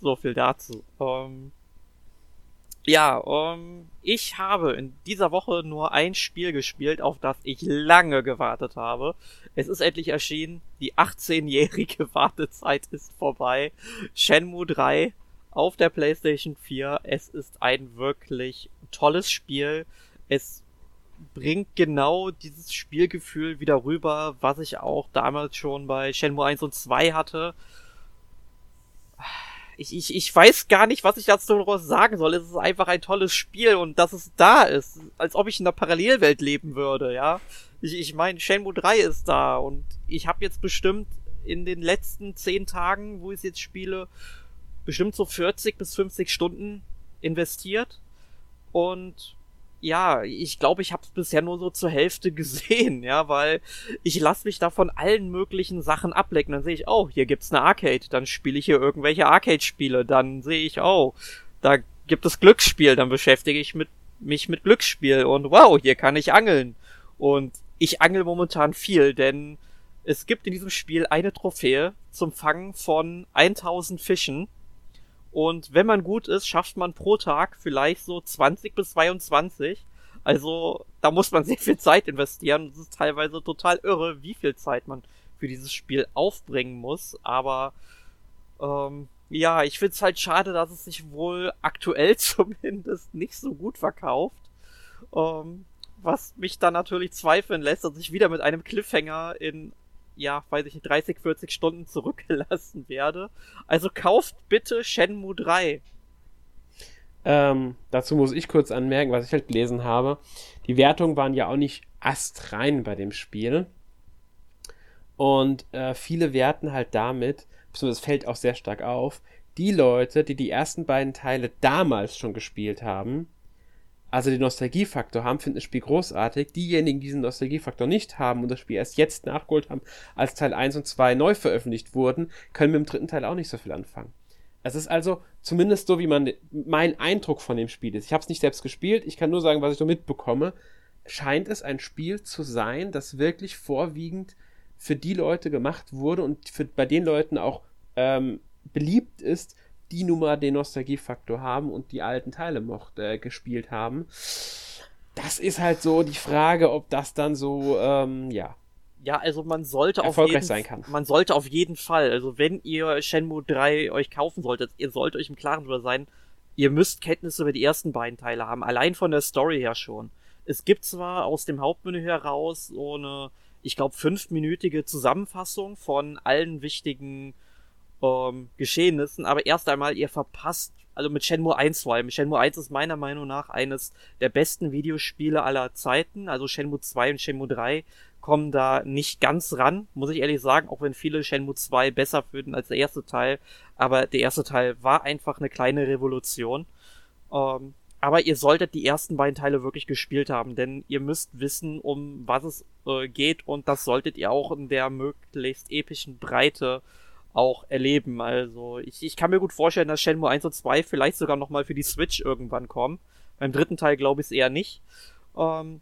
So viel dazu. Ähm, ja, ähm, ich habe in dieser Woche nur ein Spiel gespielt, auf das ich lange gewartet habe. Es ist endlich erschienen. Die 18-jährige Wartezeit ist vorbei. Shenmue 3 auf der PlayStation 4. Es ist ein wirklich tolles Spiel. Es bringt genau dieses Spielgefühl wieder rüber, was ich auch damals schon bei Shenmue 1 und 2 hatte ich, ich, ich weiß gar nicht, was ich dazu sagen soll. Es ist einfach ein tolles Spiel und dass es da ist, als ob ich in einer Parallelwelt leben würde, ja. Ich, ich meine, Shenmue 3 ist da und ich habe jetzt bestimmt in den letzten zehn Tagen, wo ich es jetzt spiele, bestimmt so 40 bis 50 Stunden investiert und ja, ich glaube, ich habe es bisher nur so zur Hälfte gesehen, ja, weil ich lasse mich da von allen möglichen Sachen ablecken. Dann sehe ich, oh, hier gibt's eine Arcade, dann spiele ich hier irgendwelche Arcade-Spiele, dann sehe ich, oh, da gibt es Glücksspiel, dann beschäftige ich mit, mich mit Glücksspiel. Und wow, hier kann ich angeln. Und ich angel momentan viel, denn es gibt in diesem Spiel eine Trophäe zum Fangen von 1000 Fischen und wenn man gut ist, schafft man pro Tag vielleicht so 20 bis 22. Also da muss man sehr viel Zeit investieren. Es ist teilweise total irre, wie viel Zeit man für dieses Spiel aufbringen muss. Aber ähm, ja, ich find's halt schade, dass es sich wohl aktuell zumindest nicht so gut verkauft. Ähm, was mich dann natürlich zweifeln lässt, dass ich wieder mit einem Cliffhanger in ja, weiß ich nicht, 30, 40 Stunden zurückgelassen werde. Also kauft bitte Shenmue 3. Ähm, dazu muss ich kurz anmerken, was ich halt gelesen habe. Die Wertungen waren ja auch nicht astrein bei dem Spiel. Und äh, viele werten halt damit, beziehungsweise es fällt auch sehr stark auf, die Leute, die die ersten beiden Teile damals schon gespielt haben, also den Nostalgiefaktor haben, finden das Spiel großartig. Diejenigen, die diesen Nostalgiefaktor nicht haben und das Spiel erst jetzt nachgeholt haben, als Teil 1 und 2 neu veröffentlicht wurden, können mit dem dritten Teil auch nicht so viel anfangen. Es ist also zumindest so, wie man mein Eindruck von dem Spiel ist. Ich habe es nicht selbst gespielt, ich kann nur sagen, was ich so mitbekomme. Scheint es ein Spiel zu sein, das wirklich vorwiegend für die Leute gemacht wurde und für, bei den Leuten auch ähm, beliebt ist, die nun mal den Nostalgiefaktor haben und die alten Teile mocht, äh, gespielt haben. Das ist halt so die Frage, ob das dann so, ähm, ja. Ja, also man sollte auf jeden, sein kann. Man sollte auf jeden Fall, also wenn ihr Shenmue 3 euch kaufen solltet, ihr solltet euch im Klaren darüber sein, ihr müsst Kenntnisse über die ersten beiden Teile haben, allein von der Story her schon. Es gibt zwar aus dem Hauptmenü heraus so eine, ich glaube, fünfminütige Zusammenfassung von allen wichtigen ähm, Geschehnissen, aber erst einmal, ihr verpasst, also mit Shenmue 1 vor allem. Shenmue 1 ist meiner Meinung nach eines der besten Videospiele aller Zeiten, also Shenmue 2 und Shenmue 3 kommen da nicht ganz ran, muss ich ehrlich sagen, auch wenn viele Shenmue 2 besser finden als der erste Teil, aber der erste Teil war einfach eine kleine Revolution. Ähm, aber ihr solltet die ersten beiden Teile wirklich gespielt haben, denn ihr müsst wissen, um was es äh, geht und das solltet ihr auch in der möglichst epischen Breite auch erleben. Also ich, ich kann mir gut vorstellen, dass Shenmue 1 und 2 vielleicht sogar nochmal für die Switch irgendwann kommen. Beim dritten Teil glaube ich es eher nicht. Ähm,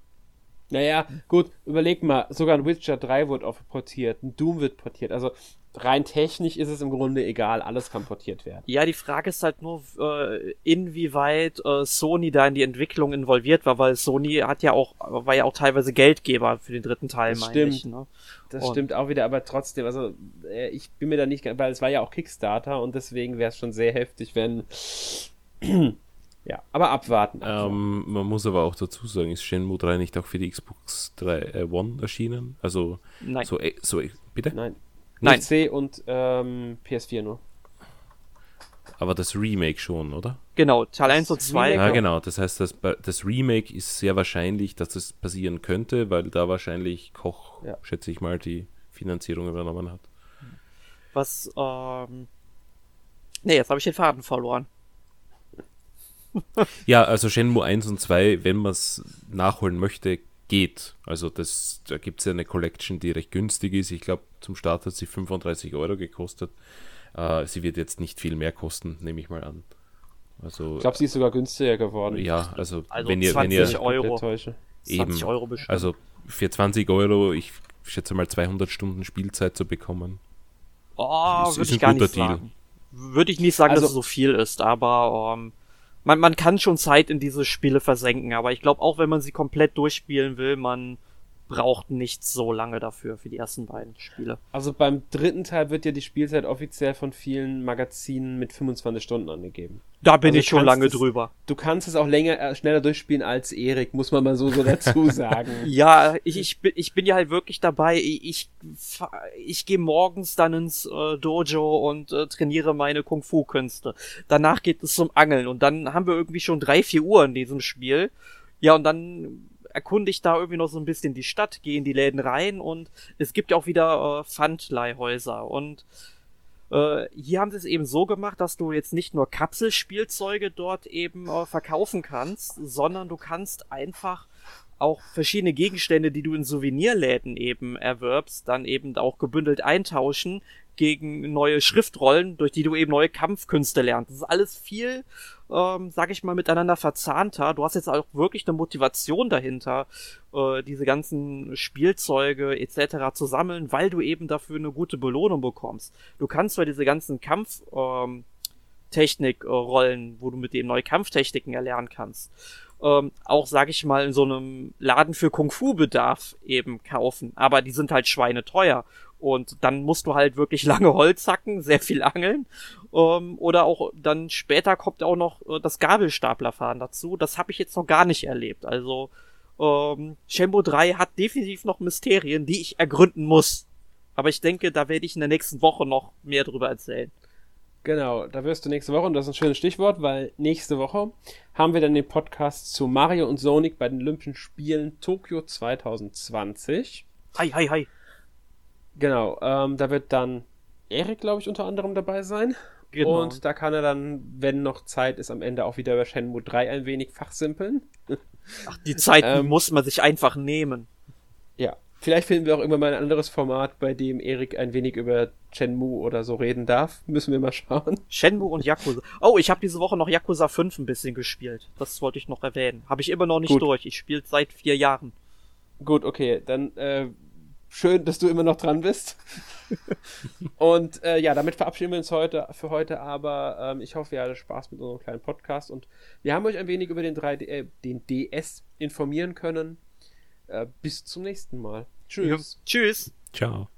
naja, gut, überleg mal, sogar ein Witcher 3 wird auch portiert, ein Doom wird portiert. Also rein technisch ist es im Grunde egal, alles kann portiert werden. Ja, die Frage ist halt nur, äh, inwieweit äh, Sony da in die Entwicklung involviert war, weil Sony hat ja auch, war ja auch teilweise Geldgeber für den dritten Teil, das stimmt. Ich, ne? Das und stimmt auch wieder, aber trotzdem, also äh, ich bin mir da nicht, weil es war ja auch Kickstarter und deswegen wäre es schon sehr heftig, wenn ja, aber abwarten. Ähm, man muss aber auch dazu sagen, ist Shenmue 3 nicht auch für die Xbox 3 äh, One erschienen? Also Nein. so, äh, so bitte? Nein. Nein. C und ähm, PS4 nur. Aber das Remake schon, oder? Genau, Teil 1 und 2. Ja, genau. Das heißt, das, das Remake ist sehr wahrscheinlich, dass das passieren könnte, weil da wahrscheinlich Koch, ja. schätze ich mal, die Finanzierung übernommen hat. Was, ähm. Nee, jetzt habe ich den Faden verloren. Ja, also Shenmue 1 und 2, wenn man es nachholen möchte, geht. Also das, da gibt es ja eine Collection, die recht günstig ist. Ich glaube, zum Start hat sie 35 Euro gekostet. Äh, sie wird jetzt nicht viel mehr kosten, nehme ich mal an. Also, ich glaube, sie ist sogar günstiger geworden. Ja, also, also wenn ihr, wenn ihr Euro. Eben, Euro bestimmt. Also für 20 Euro, ich schätze mal 200 Stunden Spielzeit zu bekommen. Oh, würde ich gar nicht Deal. sagen. Würde ich nicht sagen, also, dass es so viel ist, aber um, ähm, man, man kann schon Zeit in diese Spiele versenken, aber ich glaube auch, wenn man sie komplett durchspielen will, man braucht nicht so lange dafür, für die ersten beiden Spiele. Also beim dritten Teil wird ja die Spielzeit offiziell von vielen Magazinen mit 25 Stunden angegeben. Da bin also ich schon lange es, drüber. Du kannst es auch länger, äh, schneller durchspielen als Erik, muss man mal so, so dazu sagen. ja, ich, ich, bin, ich bin ja halt wirklich dabei. Ich, ich, ich gehe morgens dann ins äh, Dojo und äh, trainiere meine Kung-Fu-Künste. Danach geht es zum Angeln und dann haben wir irgendwie schon drei, vier Uhr in diesem Spiel. Ja, und dann erkunde ich da irgendwie noch so ein bisschen die Stadt, gehe in die Läden rein und es gibt ja auch wieder äh, Pfandleihhäuser und äh, hier haben sie es eben so gemacht, dass du jetzt nicht nur Kapselspielzeuge dort eben äh, verkaufen kannst, sondern du kannst einfach auch verschiedene Gegenstände, die du in Souvenirläden eben erwirbst, dann eben auch gebündelt eintauschen gegen neue Schriftrollen, durch die du eben neue Kampfkünste lernst. Das ist alles viel, ähm, sag ich mal, miteinander verzahnter. Du hast jetzt auch wirklich eine Motivation dahinter, äh, diese ganzen Spielzeuge etc. zu sammeln, weil du eben dafür eine gute Belohnung bekommst. Du kannst zwar diese ganzen Kampf ähm, wo du mit dem neue Kampftechniken erlernen kannst, ähm, auch, sag ich mal, in so einem Laden für Kung-Fu-Bedarf eben kaufen. Aber die sind halt schweineteuer. Und dann musst du halt wirklich lange Holz hacken, sehr viel angeln. Ähm, oder auch dann später kommt auch noch äh, das Gabelstaplerfahren dazu. Das habe ich jetzt noch gar nicht erlebt. Also ähm, Shenmue 3 hat definitiv noch Mysterien, die ich ergründen muss. Aber ich denke, da werde ich in der nächsten Woche noch mehr drüber erzählen. Genau, da wirst du nächste Woche, und das ist ein schönes Stichwort, weil nächste Woche haben wir dann den Podcast zu Mario und Sonic bei den Olympischen Spielen Tokio 2020. Hi, hi, hi. Genau, ähm, da wird dann Erik, glaube ich, unter anderem dabei sein. Genau. Und da kann er dann, wenn noch Zeit ist, am Ende auch wieder über Shenmue 3 ein wenig fachsimpeln. Ach, die Zeit ähm, muss man sich einfach nehmen. Ja, vielleicht finden wir auch irgendwann mal ein anderes Format, bei dem Erik ein wenig über Shenmue oder so reden darf. Müssen wir mal schauen. Shenmue und Yakuza. Oh, ich habe diese Woche noch Yakuza 5 ein bisschen gespielt. Das wollte ich noch erwähnen. Habe ich immer noch nicht Gut. durch. Ich spiele seit vier Jahren. Gut, okay. Dann äh, Schön, dass du immer noch dran bist. und äh, ja, damit verabschieden wir uns heute für heute, aber ähm, ich hoffe, ihr hattet Spaß mit unserem kleinen Podcast und wir haben euch ein wenig über den, 3D, äh, den DS informieren können. Äh, bis zum nächsten Mal. Tschüss. Ja. Tschüss. Ciao.